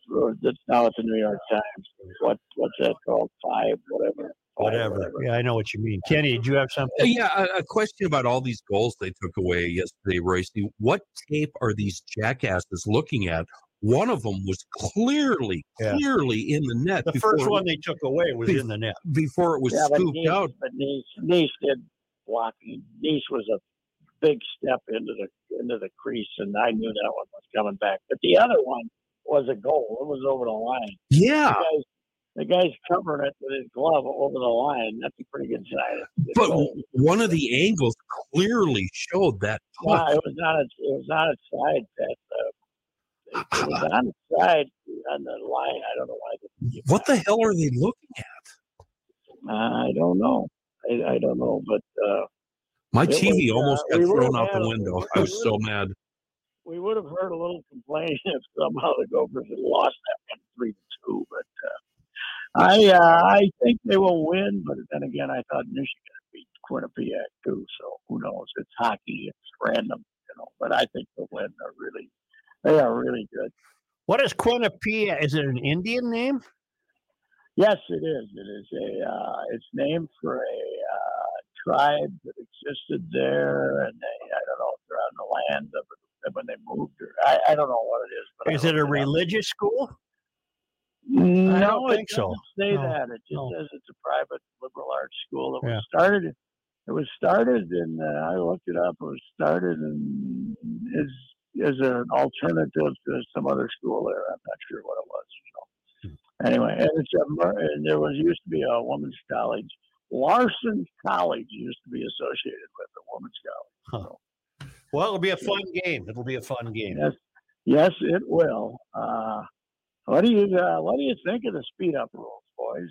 it's now at the New York Times. What what's that called? Five, whatever. Five, Whatever. Yeah, I know what you mean. Kenny, did you have something? yeah, a, a question about all these goals they took away yesterday, Royce. What tape are these jackasses looking at? One of them was clearly, Yeah. clearly in the net. The first one they took away was Be- in the net. before it was Yeah, but scooped Nice, out. but Nice, Nice did blocking. Nice was a big step into the into the crease, and I knew that one was coming back. But the other one was a goal. It was over the line. Yeah, The guy's, the guy's covering it with his glove over the line. That's a pretty good sign. But goal. one of the angles clearly showed that puck. it was on its it was on its side. That uh, it, was [SIGHS] on its side on the line. I don't know why. they didn't give What the hell are they looking at? I don't know. I, I don't know, but uh, My It TV was, almost uh, got thrown out the window. we I was so mad. we would have heard a little complaint [LAUGHS] if somehow the Gophers had lost that one three to two. But uh, I uh, I think they will win. But then again, I thought Michigan beat Quinnipiac too. So who knows? It's hockey. It's random, you know. But I think they'll win. They're really they are really good. What is Quinnipiac? Is it an Indian name? Yes, it is. It is a. Uh, it's named for a uh, tribe that existed there, and they, I don't know if they're on the land of it when they moved, or I, I don't know what it is. But Is it a up. religious school? No, I don't think so. doesn't Say No, that. It just no. says it's a private liberal arts school. It Yeah. was started. It was started, and uh, I looked it up. It was started and is is an alternative to some other school there. I'm not sure what it was. You know. Anyway, and it's a, and there was used to be a women's college. Larson College used to be associated with the women's college. Well, it'll be a fun game. It'll be a fun game. Yes, yes, it will. Uh, what do you uh, What do you think of the speed up rules, boys?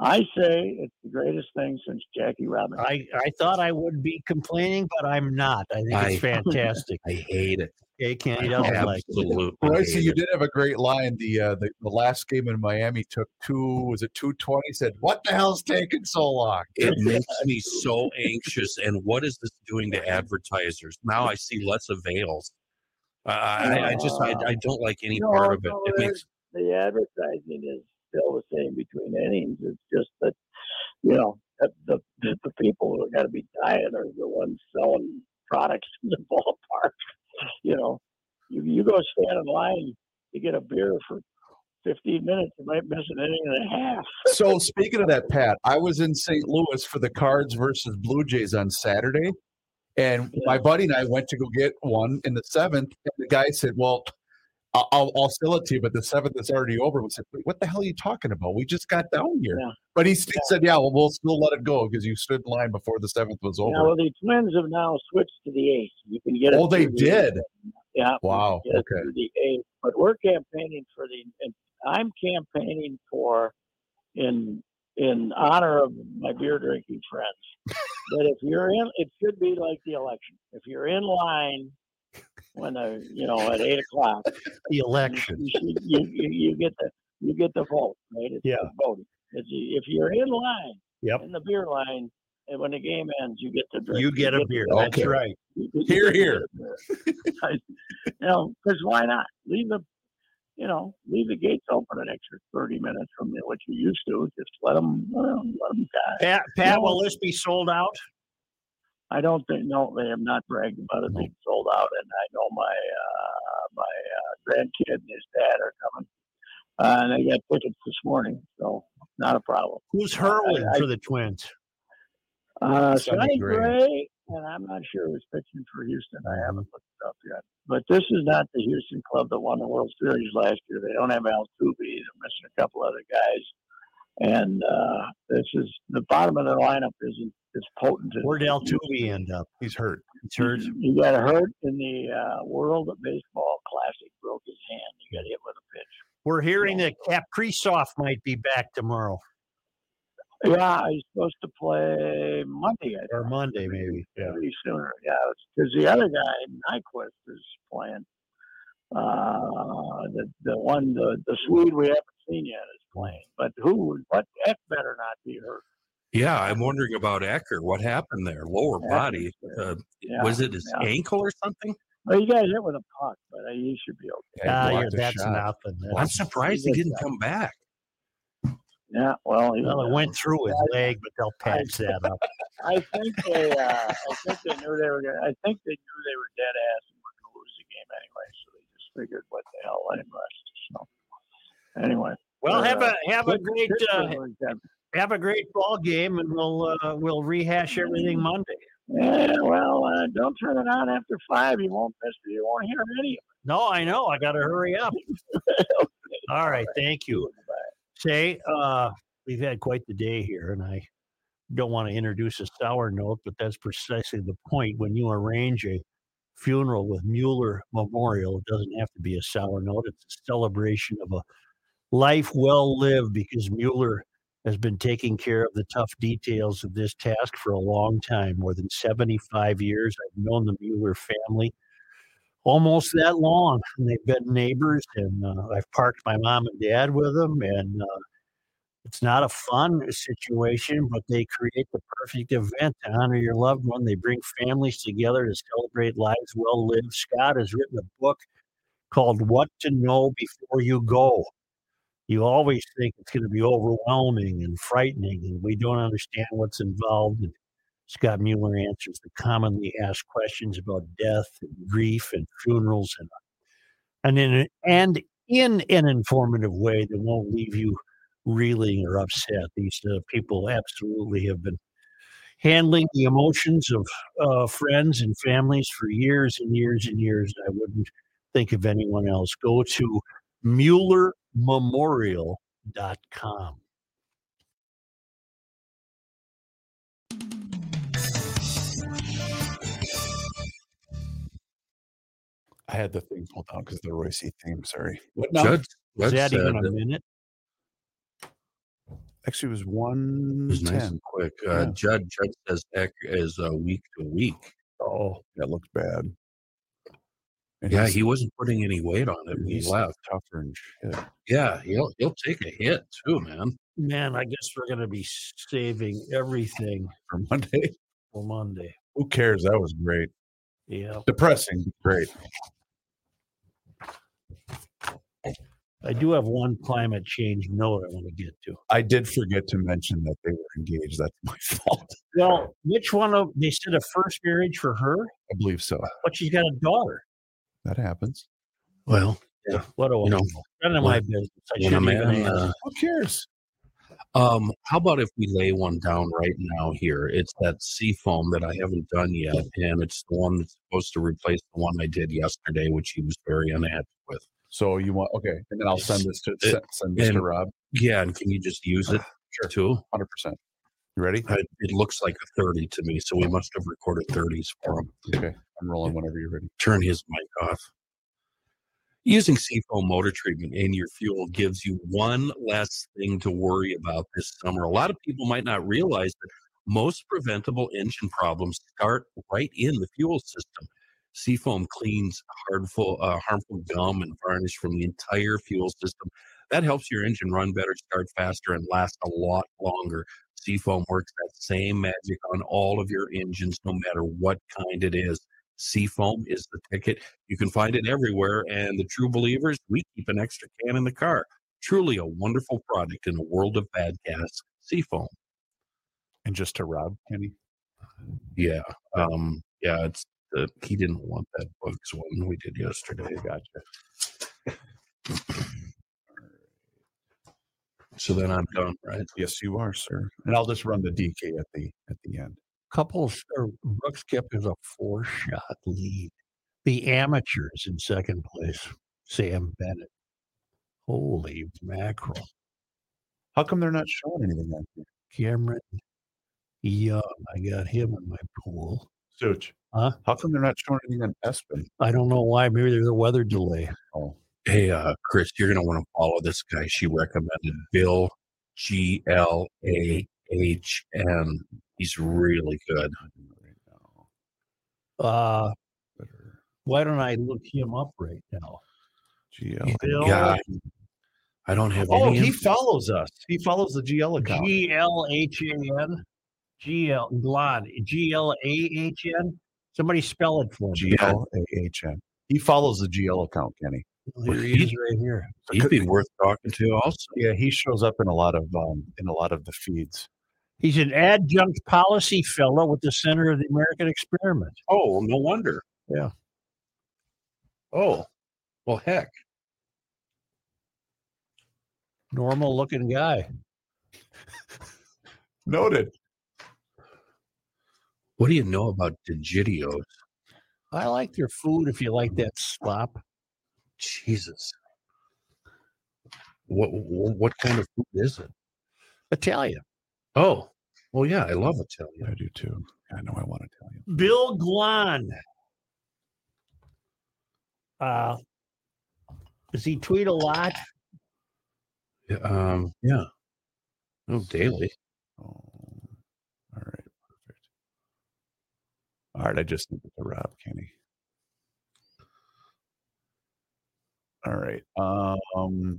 I say it's the greatest thing since Jackie Robinson. I, I thought I would be complaining, but I'm not. I think I- [LAUGHS] it's fantastic. I hate it. Okay, Kenny doesn't like it. Absolutely. Royce, hate you it. did have a great line. The, uh, the the last game in Miami took two. Was it two twenty? Said, "What the hell's taking so long?" It [LAUGHS] makes me so anxious. And what is this doing to advertisers? Now I see less avails. Uh, I, I just I, I don't like any No, part of it. no, It makes the advertising is still the same between innings. It's just that you know that the the, the people who got to be playing are the ones selling products [LAUGHS] in the ballpark. You know, you you go stand in line to get a beer for 15 minutes, you might miss an inning and a half. [LAUGHS] So speaking of that, Pat, I was in St. Louis for the Cards versus Blue Jays on Saturday, and my buddy and I went to go get one in the seventh, and the guy said, "Well, I'll, I'll sell it to you, but the seventh is already over." We said, "Wait, "What the hell are you talking about? We just got down here." Yeah. But he, he said, "Yeah, well, we'll still let it go because you stood in line before the seventh was over." Now, well, the Twins have now switched to the eighth. You can get it. oh, they the- did. Yeah. Wow. can get it Okay. the eighth, but we're campaigning for the. And I'm campaigning for, in in honor of my beer drinking friends, that if you're in, it should be like the election. If you're in line when the you know at eight o'clock, The election. you, you, you you get the you get the vote, right? It's Yeah. voting. It's, if you're in line, Yep. in the beer line, and when the game ends, you get to drink. You get a the beer. That's right. You- you Here, here. get a beer. I- you know, because why not leave the, you know, leave the gates open an extra thirty minutes from what you used to. Just let them, well, let them die. Pat, Pat, No. will this be sold out? I don't think no, they have not bragged about it being sold out, and I know my uh, my uh, grandkid and his dad are coming, uh, and they got tickets this morning, so not a problem. Who's hurling I- for the Twins? Uh, Sonny Gray. Gray, and I'm not sure who's pitching for Houston. I haven't looked it up yet. But this is not the Houston club that won the World Series last year. They don't have Altuve. They're missing a couple other guys. And uh, this is the bottom of the lineup isn't as potent as Where'd Altuve end up? He's hurt. He's hurt. He got hurt in the uh, World of Baseball Classic, broke his hand. He got hit with a pitch. We're hearing that Kaprizov might be back tomorrow Yeah, he's supposed to play Monday, or Monday, maybe. Yeah. maybe sooner. Yeah, because the other guy, Nyquist, is playing. Uh, the the one, the the Swede we haven't seen yet is playing. But who? would- What? Ek better not be hurt. Yeah, I'm wondering about Ecker. What happened there? Lower Ecker's body. Uh, Yeah, was it his yeah. ankle or something? Well, he got hit with a puck, but uh, he should be okay. Ah, yeah, that's shot. nothing. Well, I'm surprised he didn't come back. Yeah, well, he, Well, it went through his leg, but they'll patch that up. I think they, uh, I think they knew they were. Gonna, I think they knew they were dead ass and were going to lose the game anyway. So they just figured, what the hell, let him rest. So anyway, Well, have Uh, a have a great uh, Pittsburgh got- have a great ball game, and we'll uh, we'll rehash everything Monday. yeah, well, uh, don't turn it on after five. You won't miss it. You won't hear any. No, I know. I got to hurry up. [LAUGHS] All right, thank you. Say, uh, we've had quite the day here, and I don't want to introduce a sour note, but that's precisely the point. When you arrange a funeral with Mueller Memorial, it doesn't have to be a sour note. It's a celebration of a life well lived because Mueller has been taking care of the tough details of this task for a long time, more than 75 years. I've known the Mueller family almost that long. And they've been neighbors, and uh, I've parked my mom and dad with them. And uh, it's not a fun situation, but they create the perfect event to honor your loved one. They bring families together to celebrate lives well lived. Scott has written a book called What to Know Before You Go. You always think it's going to be overwhelming and frightening, and we don't understand what's involved. And Scott Mueller answers the commonly asked questions about death and grief and funerals, and and in and in an informative way that won't leave you reeling or upset. These uh, people absolutely have been handling the emotions of uh, friends and families for years and years and years. I wouldn't think of anyone else. Go to MuellerMemorial.com. I had the thing pulled down because the Royce theme. Sorry. What Judge, Is that said even a minute? Actually, it was it one was nice and quick. Uh, Yeah. Judge, Judge says Ek is uh, week to week. Oh, That looks bad. And Yeah, he wasn't putting any weight on it when he left. tougher and shit. Yeah, he'll he'll take a hit too, man. man, I guess we're going to be saving everything [LAUGHS] For Monday, for Monday. who cares? That was great. Yeah. Depressing, great. I do have one climate change note I want to get to. I did forget to mention that they were engaged. That's my [LAUGHS] fault. Well, which one of they said a first marriage for her, I believe so. but she's got a daughter. That happens. Well, What do I You know, know? None of my business. I when shouldn't even uh, Who cares? Um, how about if we lay one down right now here? It's that sea foam that I haven't done yet, and it's the one that's supposed to replace the one I did yesterday, which he was very unhappy with. So you want okay, and then I'll send this to It- send, send this to Rob. Yeah, and can you just use it [SIGHS] Sure. too? Hundred percent. You ready? I, it looks like a 30 to me, so we must have recorded 30s for him. Okay, I'm rolling whenever you're ready. Turn his mic off. Using Seafoam motor treatment in your fuel gives you one less thing to worry about this summer. A lot of people might not realize that most preventable engine problems start right in the fuel system. Seafoam cleans harmful, uh, harmful gum and varnish from the entire fuel system. That helps your engine run better, start faster, and last a lot longer. Seafoam works that same magic on all of your engines, no matter what kind it is. Seafoam is the ticket. You can find it everywhere. And the true believers, we keep an extra can in the car. Truly a wonderful product in a world of bad gas. Seafoam. And just to Rob, Kenny. Yeah. Um, yeah, it's the he didn't want that bugs one we did yesterday. Gotcha. So then I'm done, right? Yes, you are, sir. And I'll just run the DK at the at the end. Couples or Brooks Koepka's a four shot lead. The amateurs in second place, Sam Bennett. Holy mackerel. How come they're not showing anything on here? Cameron Young. I got him in my pool. Such. Huh? How come they're not showing anything on ESPN? I don't know why. Maybe there's a weather delay. Oh, Hey, uh, Chris, you're gonna want to follow this guy. She recommended Bill G L A H N. He's really good. right now. Uh, why don't I look him up right now? GL. Bill Yeah, I don't have Oh, any. he info. follows us. He follows the GL account. G L H A N. G L Glad. G L A H N. Somebody spell it for me. GL A H N. He follows the GL account, Kenny. Here he is right here. He'd be worth talking to also. Yeah, he shows up in a lot of um in a lot of the feeds. He's an adjunct policy fellow with the Center of the American Experiment. Oh, no wonder. Yeah. Oh, well, heck. Normal looking guy. [LAUGHS] Noted. What do you know about Digidios? I like their food if you like that slop. Jesus. What what what kind of food is it? Italian. Oh, well, yeah, I love Italian. I do too. I know I want to tell you. Bill Glahn. Uh, does he tweet a lot? Yeah, Um, yeah. Oh, daily. Oh, all right, perfect. All right, I just need to Rob Kenny. All right. Um,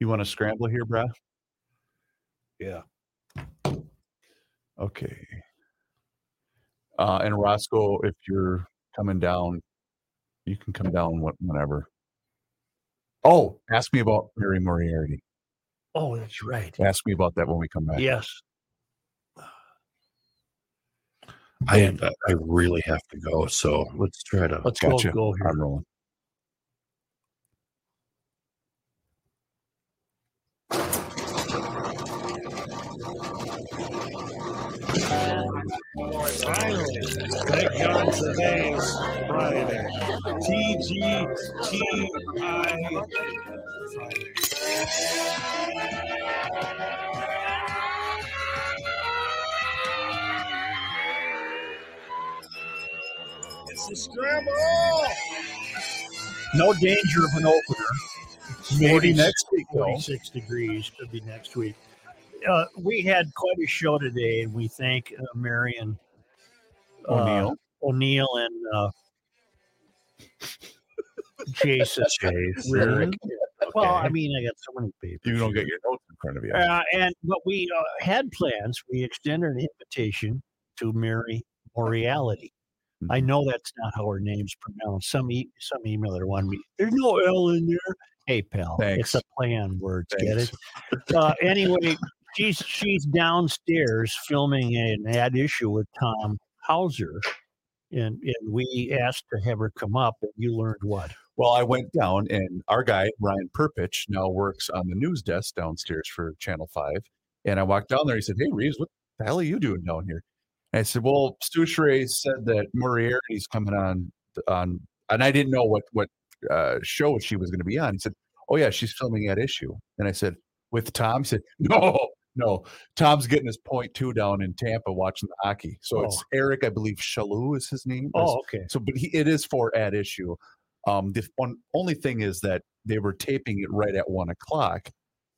you want to scramble here, Brad? Yeah. Okay. Uh, and Roscoe, if you're coming down, you can come down wh- whenever. Oh, ask me about Mary Moriarty. Oh, that's right. Ask me about that when we come back. Yes. I I really have to go, so let's try to. Let's Gotcha. go, go here. I'm rolling. Today's Friday. TGTI It's the scramble. No danger of an opener. Maybe 40 next week, though. 46 degrees could be next week. Uh, we had quite a show today, and we thank uh, Marion uh, O'Neill. O'Neill and uh, Jason [LAUGHS] Rarick. Well, I mean, I got so many papers. You don't get your notes in front of you. Uh, and but we uh, had plans. We extended an invitation to Mary Moriality. I know that's not how her name's pronounced. Some e- some emailer wanted me. There's no L in there. Hey, pal. Thanks. It's a play on words. Get it? [LAUGHS] Uh, anyway, she's she's downstairs filming an ad issue with Tom Hauser, and and we asked to have her come up, and you learned what? Well, I went down, and our guy Ryan Perpich now works on the news desk downstairs for Channel Five. And I walked down there. He said, "Hey, Reeves, what the hell are you doing down here?" And I said, "Well, Soucheray said that Moriarty's coming on on, and I didn't know what what uh, show she was going to be on." He said, "Oh yeah, she's filming that issue." And I said, "With Tom?" He said, "No, no, Tom's getting his point two down in Tampa watching the hockey. So it's Eric, I believe, Chaloux is his name. Oh, okay. So, but he, it is for at issue. Um, the one only thing is that they were taping it right at one o'clock,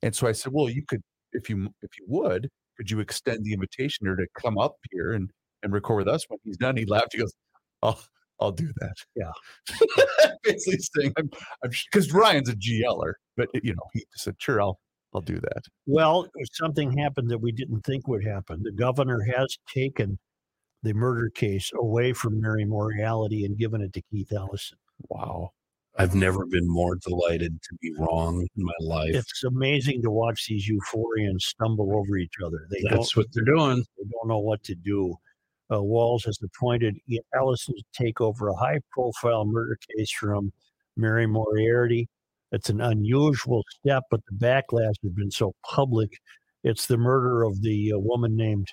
and so I said, "Well, you could, if you if you would, could you extend the invitation her to come up here and and record with us?" When he's done, he laughed. He goes, "I'll I'll do that." Yeah. [LAUGHS] basically saying, "I'm I'm because Ryan's a GLer, but you know he said, "Sure, I'll I'll do that." Well, something happened that we didn't think would happen. The governor has taken the murder case away from Mary Morality and given it to Keith Ellison. Wow. I've never been more delighted to be wrong in my life. It's amazing to watch these euphorians stumble over each other. They That's don't, what they're doing. they don't know what to do. Uh, Walz has appointed Ellison to take over a high-profile murder case from Mary Moriarty. It's an unusual step, but the backlash has been so public. It's the murder of the uh, woman named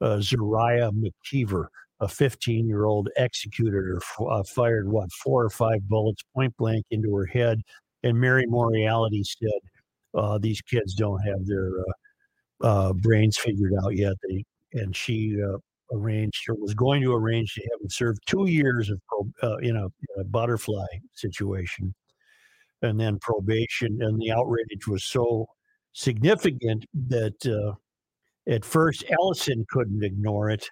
uh, Zariah McKeever, a 15-year-old executed her, uh, fired what four or five bullets point blank into her head, and Mary Moriarty said, uh, "These kids don't have their uh, uh, brains figured out yet." They and she uh, arranged or was going to arrange to have him serve two years of pro, uh, in, a, in a butterfly situation, and then probation. And the outrage was so significant that uh, at first Ellison couldn't ignore it,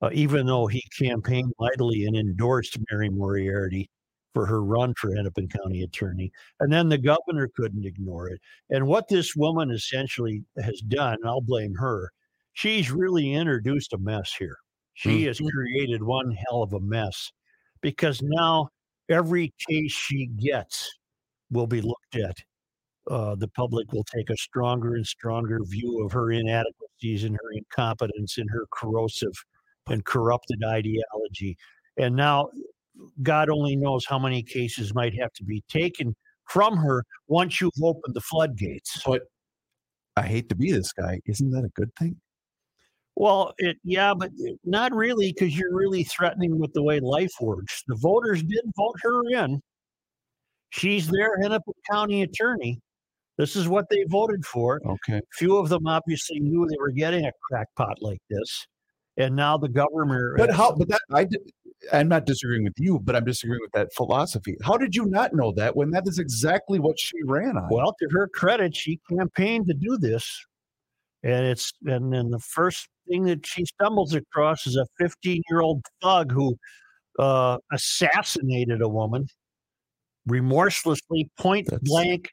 uh, even though he campaigned mightily and endorsed Mary Moriarty for her run for Hennepin County Attorney. And then the governor couldn't ignore it. And what this woman essentially has done, and I'll blame her, she's really introduced a mess here. She has created one hell of a mess because now every case she gets will be looked at. Uh, the public will take a stronger and stronger view of her inadequacies and her incompetence and her corrosive and corrupted ideology. And now, God only knows how many cases might have to be taken from her once you've opened the floodgates. But I hate to be this guy. Isn't that a good thing? Well, it yeah, but not really, because you're really threatening with the way life works. The voters did vote her in. She's their Hennepin County attorney. This is what they voted for. Okay. Few of them obviously knew they were getting a crackpot like this, and now the governor. But how? But that I did, I'm not disagreeing with you, but I'm disagreeing with that philosophy. How did you not know that when that is exactly what she ran on? Well, to her credit, she campaigned to do this, and it's and then the first thing that she stumbles across is a 15 year old thug who uh, assassinated a woman, remorselessly, point That's- blank,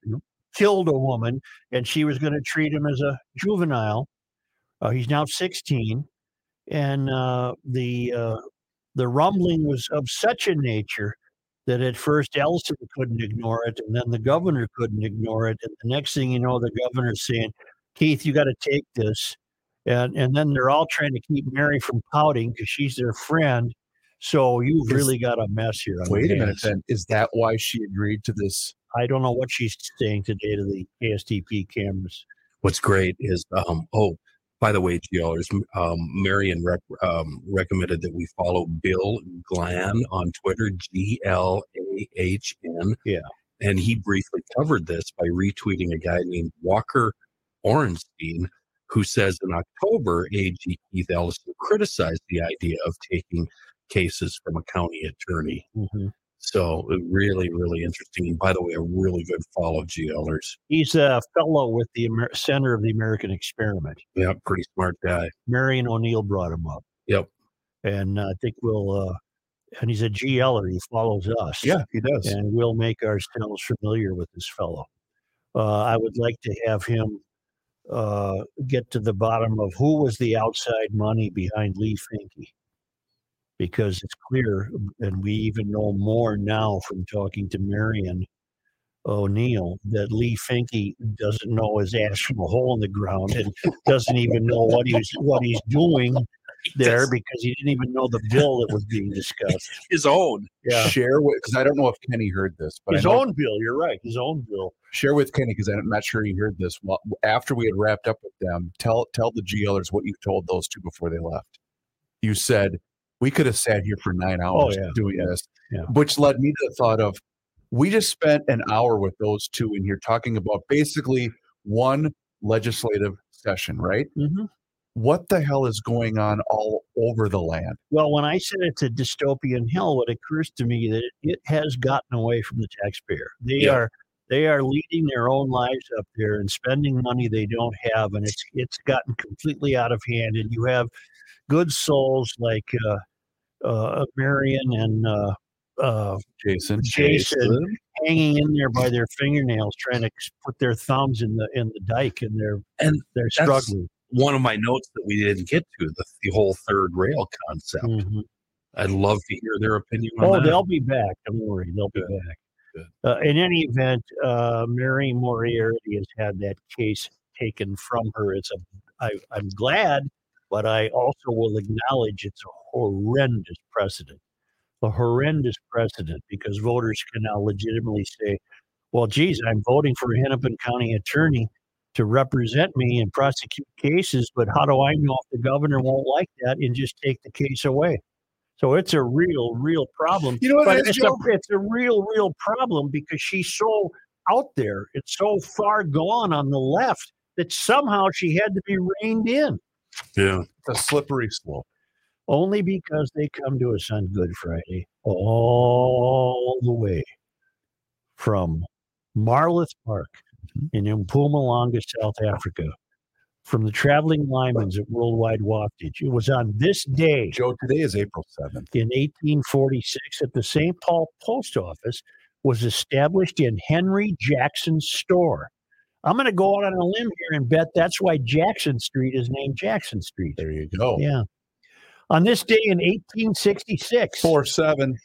killed a woman, and she was going to treat him as a juvenile. Uh, he's now 16, and uh, the uh, the rumbling was of such a nature that at first Ellison couldn't ignore it, and then the governor couldn't ignore it, and the next thing you know, the governor's saying, "Keith, you got to take this," and and then they're all trying to keep Mary from pouting because she's their friend. So you've Is- really got a mess here. Wait a minute. Then is that why she agreed to this? I don't know what she's saying today to the KSTP cameras. What's great is, um, oh, by the way, GLers, um, Marion rec- um, recommended that we follow Bill Glahn on Twitter, G L A H N. Yeah. And he briefly covered this by retweeting a guy named Walker Orenstein, who says in October, AG Keith Ellison criticized the idea of taking cases from a county attorney. So uh, really, really interesting. And by the way, a really good follow, GLers. He's a fellow with the Amer- Center of the American Experiment. Yeah, pretty smart guy. Marion O'Neill brought him up. Yep. And I think we'll, uh, and he's a GLer. He follows us. Yeah, he does. And we'll make ourselves familiar with this fellow. Uh, I would like to have him uh, get to the bottom of who was the outside money behind Leigh Finke. Because it's clear, and we even know more now from talking to Marion, O'Neill that Leigh Finke doesn't know his ass from a hole in the ground and doesn't even know what he's what he's doing [LAUGHS] there because he didn't even know the bill that was being discussed. [LAUGHS] His own. Yeah. Share with because I don't know if Kenny heard this, but His own bill, you're right. His own bill. share with Kenny because I'm not sure he heard this. Well, after we had wrapped up with them, tell tell the GLers what you told those two before they left. You said we could have sat here for nine hours Oh, yeah. doing this, Yeah. which led me to the thought of we just spent an hour with those two in here talking about basically one legislative session, right? Mm-hmm. What the hell is going on all over the land? Well, when I said it's a dystopian hell, what occurs to me is that it has gotten away from the taxpayer. They Yeah. are they are leading their own lives up there and spending money they don't have, and it's it's gotten completely out of hand. And you have good souls like uh, uh, Marion and uh, uh, Jason. Jason hanging in there by their fingernails, trying to put their thumbs in the in the dike, and they're And they're struggling. One of my notes that we didn't get to the, the whole third rail concept. Mhm. I'd love to hear their opinion on Oh, they'll be back. Don't worry, they'll be back. Uh, in any event, uh, Mary Moriarty has had that case taken from her. It's a. I, I'm glad, but I also will acknowledge it's a horrendous precedent. A horrendous precedent because voters can now legitimately say, "Well, geez, I'm voting for a Hennepin County attorney." To represent me and prosecute cases, but how do I know if the governor won't like that and just take the case away? So it's a real, real problem. You know what but is, it's a, it's a real, real problem because she's so out there. It's so far gone on the left that somehow she had to be reined in yeah. It's a slippery slope. only because they come to us on Good Friday all the way from Marloth Park mm-hmm. in Mpumalanga, South Africa, from the traveling Lymans at Worldwide Waftage. It was on this day Joe, today is April 7th. in 1846 at the St. Paul Post Office was established in Henry Jackson's store. I'm going to go out on a limb here and bet that's why Jackson Street is named Jackson Street. There you go. Yeah. On this day in 1866, 4 7.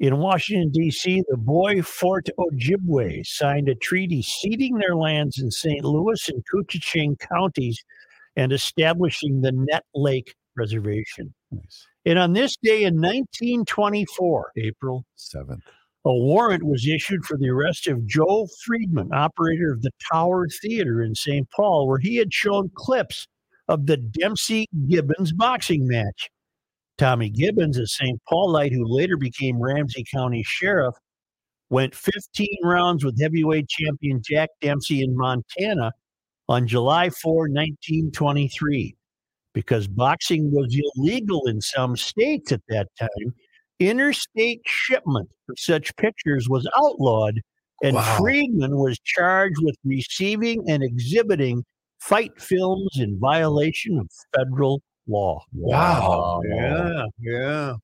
in Washington, D.C., the Bois Forte Ojibwe signed a treaty ceding their lands in St. Louis and Koochiching counties and establishing the Nett Lake Reservation. Nice. And on this day in 1924, April 7th. A warrant was issued for the arrest of Joe Friedman, operator of the Tower Theater in St. Paul, where he had shown clips of the Dempsey Gibbons boxing match. Tommy Gibbons, a St. Paulite who later became Ramsey County Sheriff, went 15 rounds with heavyweight champion Jack Dempsey in Montana on July 4, 1923. Because boxing was illegal in some states at that time, interstate shipment of such pictures was outlawed, and Wow. Friedman was charged with receiving and exhibiting fight films in violation of federal law. Wow. Yeah, yeah.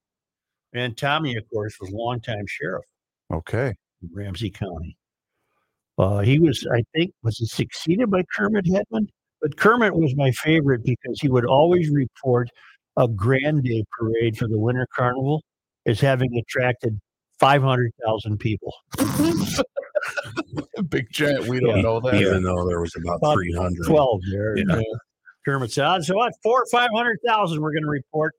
And Tommy, of course, was longtime sheriff Okay. in Ramsey County. Uh, he was, I think, was he succeeded by Kermit Hedman? But Kermit was my favorite because he would always report a Grand Day parade for the Winter Carnival as having attracted 500,000 people. [LAUGHS] Big giant. We don't Yeah. know that. Even though there was about About 300. 12 there. Yeah. Uh, Kermit said, "Ah, so what, four or 500,000 we're going to report.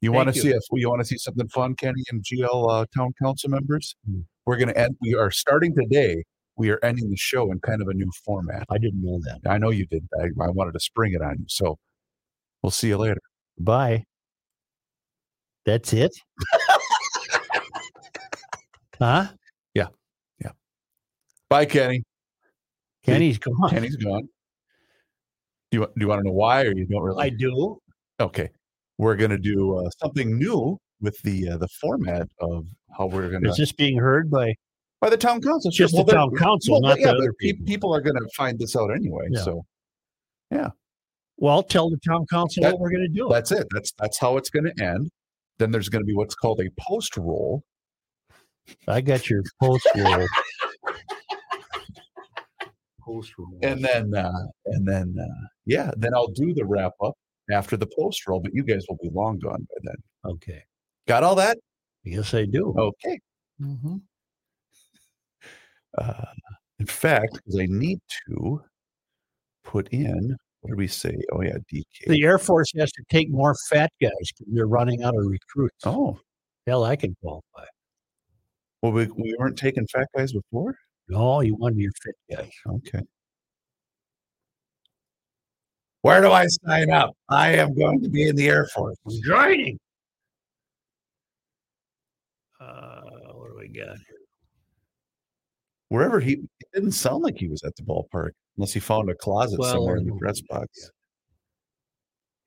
You want to Thank see you. if you want to see something fun, Kenny and GL uh, town council members? Hmm. We're going to end. We are starting today. We are ending the show in kind of a new format. I didn't know that. I know you did. I, I wanted to spring it on you. So we'll see you later. Bye. That's it? huh? Yeah. Yeah. Bye, Kenny. Kenny's gone. Kenny's gone. Do you, do you want to know why, or you don't really? I do. Okay, we're gonna do uh, something new with the uh, the format of how we're gonna Is this being heard by by the town council. Just the town council, not the other people. people are gonna find this out anyway. Yeah. So yeah. Well, tell the town council That- what we're going to do. that's it. That's that's how it's gonna end. Then there's gonna be what's called a post roll. I got your post roll. [LAUGHS] post roll. and then uh and then uh yeah then i'll do the wrap up after the post roll but you guys will be long gone by then okay. got all that Yes, I do. okay Mm-hmm. Uh, in fact, because I need to put in what do we say? Oh yeah, DK. The Air Force has to take more fat guys because they're running out of recruits. oh, Hell, I can qualify. well, we, we weren't taking fat guys before. No, you want your fit guys. Okay. Where do I sign up? I am going to be in the Air Force. Joining. Uh, what do we got here? Wherever he, it didn't sound like he was at the ballpark unless he found a closet Well, somewhere in the press box.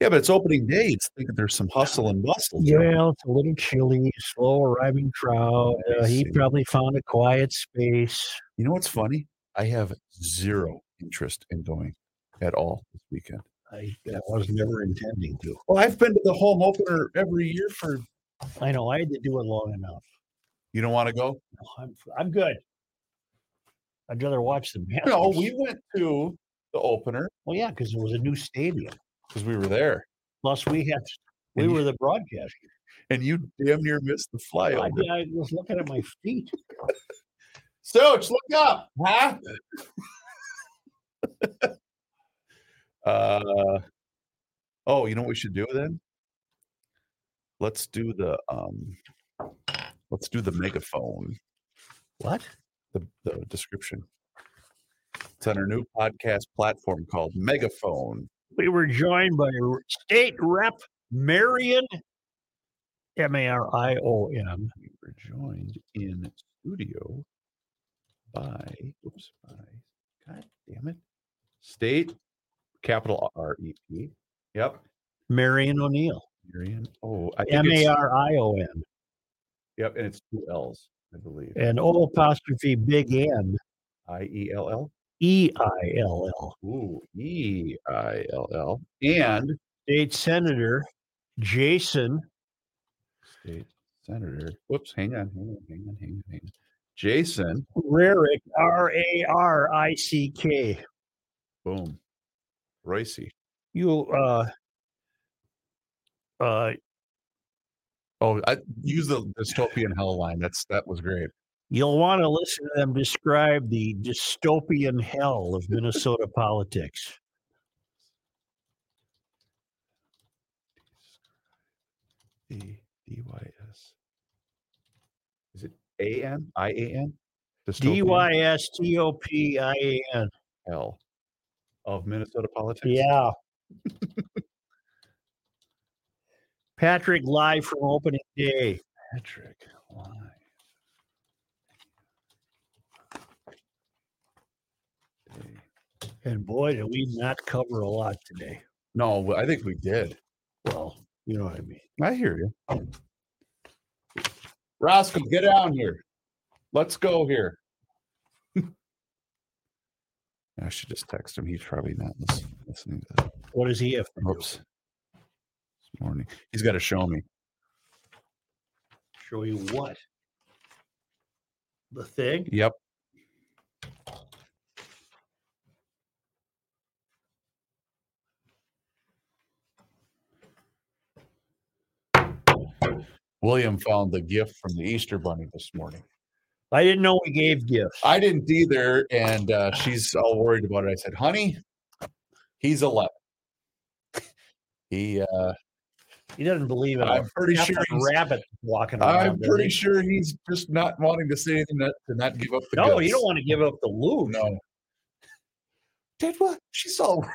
Yeah, but it's opening day. It's thinking there's some hustle and bustle. Yeah. Well, it's a little chilly, slow arriving crowd. Uh, he probably found a quiet space. You know what's funny? I have zero interest in going at all this weekend. I, I was never intending to. Well, I've been to the home opener every year for. I know I had to do it long enough. You don't want to go? No, I'm I'm good. I'd rather watch the. No, we went to the opener well, yeah, because it was a new stadium. because we were there, Plus, we had we And you- were the broadcaster. and you damn near missed the I, flyover. I was looking at my feet. Stooch, look up, huh? [LAUGHS] uh, oh, you know what we should do then? Let's do the um, let's do the megaphone. What? The the description. It's on our new podcast platform called Megaphone. We were joined by State Rep Marion M A R I O N. We were joined in studio by oops by God damn it, State Capital R E P. Yep, Marion O'Neill. Marion. Oh, M A R I O N. Yep, and it's two L's, I believe. And O apostrophe big N I E L L. E I L L. Ooh, E I L L. And State Senator Jason state senator. Whoops, hang on, hang on, hang on, hang on, hang on. Jason. Rarick R A R I C K. Boom. Royce. You uh uh Oh, I use the dystopian hell line. That's that was great. you'll want to listen to them describe the dystopian hell of Minnesota politics. D D Y S. Is it A N I A N? D Y S T O P I A N. L of Minnesota politics. Yeah. [LAUGHS] Patrick live from opening day. Patrick live. And boy, did we not cover a lot today. No, I think we did. Well, you know what I mean. I hear you. Roscoe, get down here. Let's go here. [LAUGHS] I should just text him. He's probably not lis- listening to that. What does he have do? Oops. Morning. He's got to show me. Show you what? The thing? Yep. William found the gift from the Easter Bunny this morning. I didn't know we gave gifts. I didn't either, and uh, she's all worried about it. I said, "Honey, he's 11. [LAUGHS] He, uh, He doesn't believe it. I'm pretty sure he's, rabbit walking around. I'm pretty he? sure he's just not wanting to say anything that, to not give up the. No, you don't want to give up the loot. No. Did what? She's [LAUGHS] all worried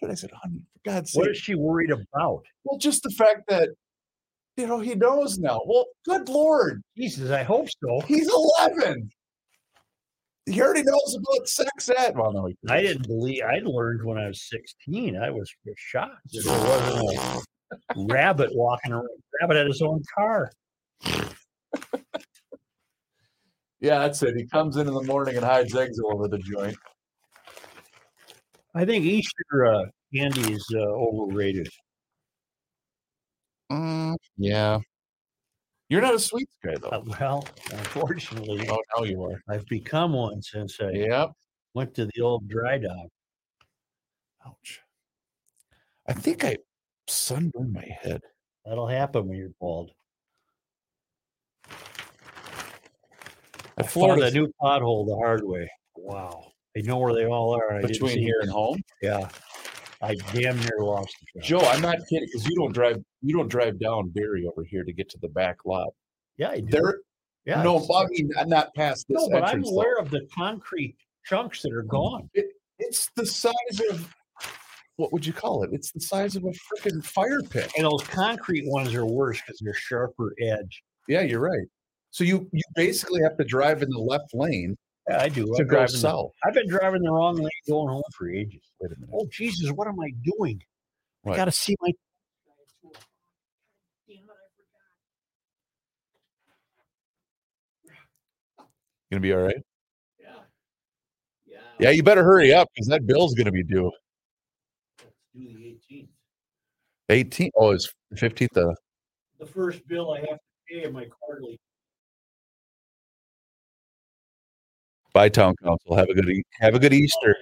about it. I said, honey, for God's sake. What is she worried about? well, just the fact that, you know, he knows now. Well, good Lord, Jesus, I hope so. he's 11. He already knows about sex ed. Well, no, he I didn't believe. I learned when I was 16. I was shocked that there wasn't a rabbit walking around. Rabbit had his own car. Yeah, that's it. He comes in in the morning and hides eggs all over the joint. I think Easter uh, candy is uh, overrated. Mm, yeah. You're not a sweets guy, though. Uh, well, unfortunately, Oh, now you are. I've become one since I Yep. went to the old dry dock. Ouch. I think I sunburned my head. That'll happen when you're bald. I found Florida a new pothole the hard way. Wow. I know where they all are. I between here and home. Yeah. I damn near lost the track. Joe, I'm not kidding because you don't drive. You don't drive down Barry over here to get to the back lot. Yeah, I do. There, yeah, no, it's- I mean not past this no, but I'm entrance. though. aware of the concrete chunks that are gone. It's the size of what would you call it? It's the size of a freaking fire pit. And those concrete ones are worse because they're sharper edge. Yeah, you're right. So you you basically have to drive in the left lane Yeah, I do. to I'm go driving the- south. I've been driving the wrong lane going home for ages. Wait a minute. Oh Jesus, what am I doing? What? I gotta see my Gonna be all right. Yeah. Yeah. Yeah, you better hurry up because that bill's gonna be due. Do the 18th. 18. Oh, it's 15th. Uh, The first bill I have to pay in my quarterly. bye, town council. Have a good e- have a good Easter.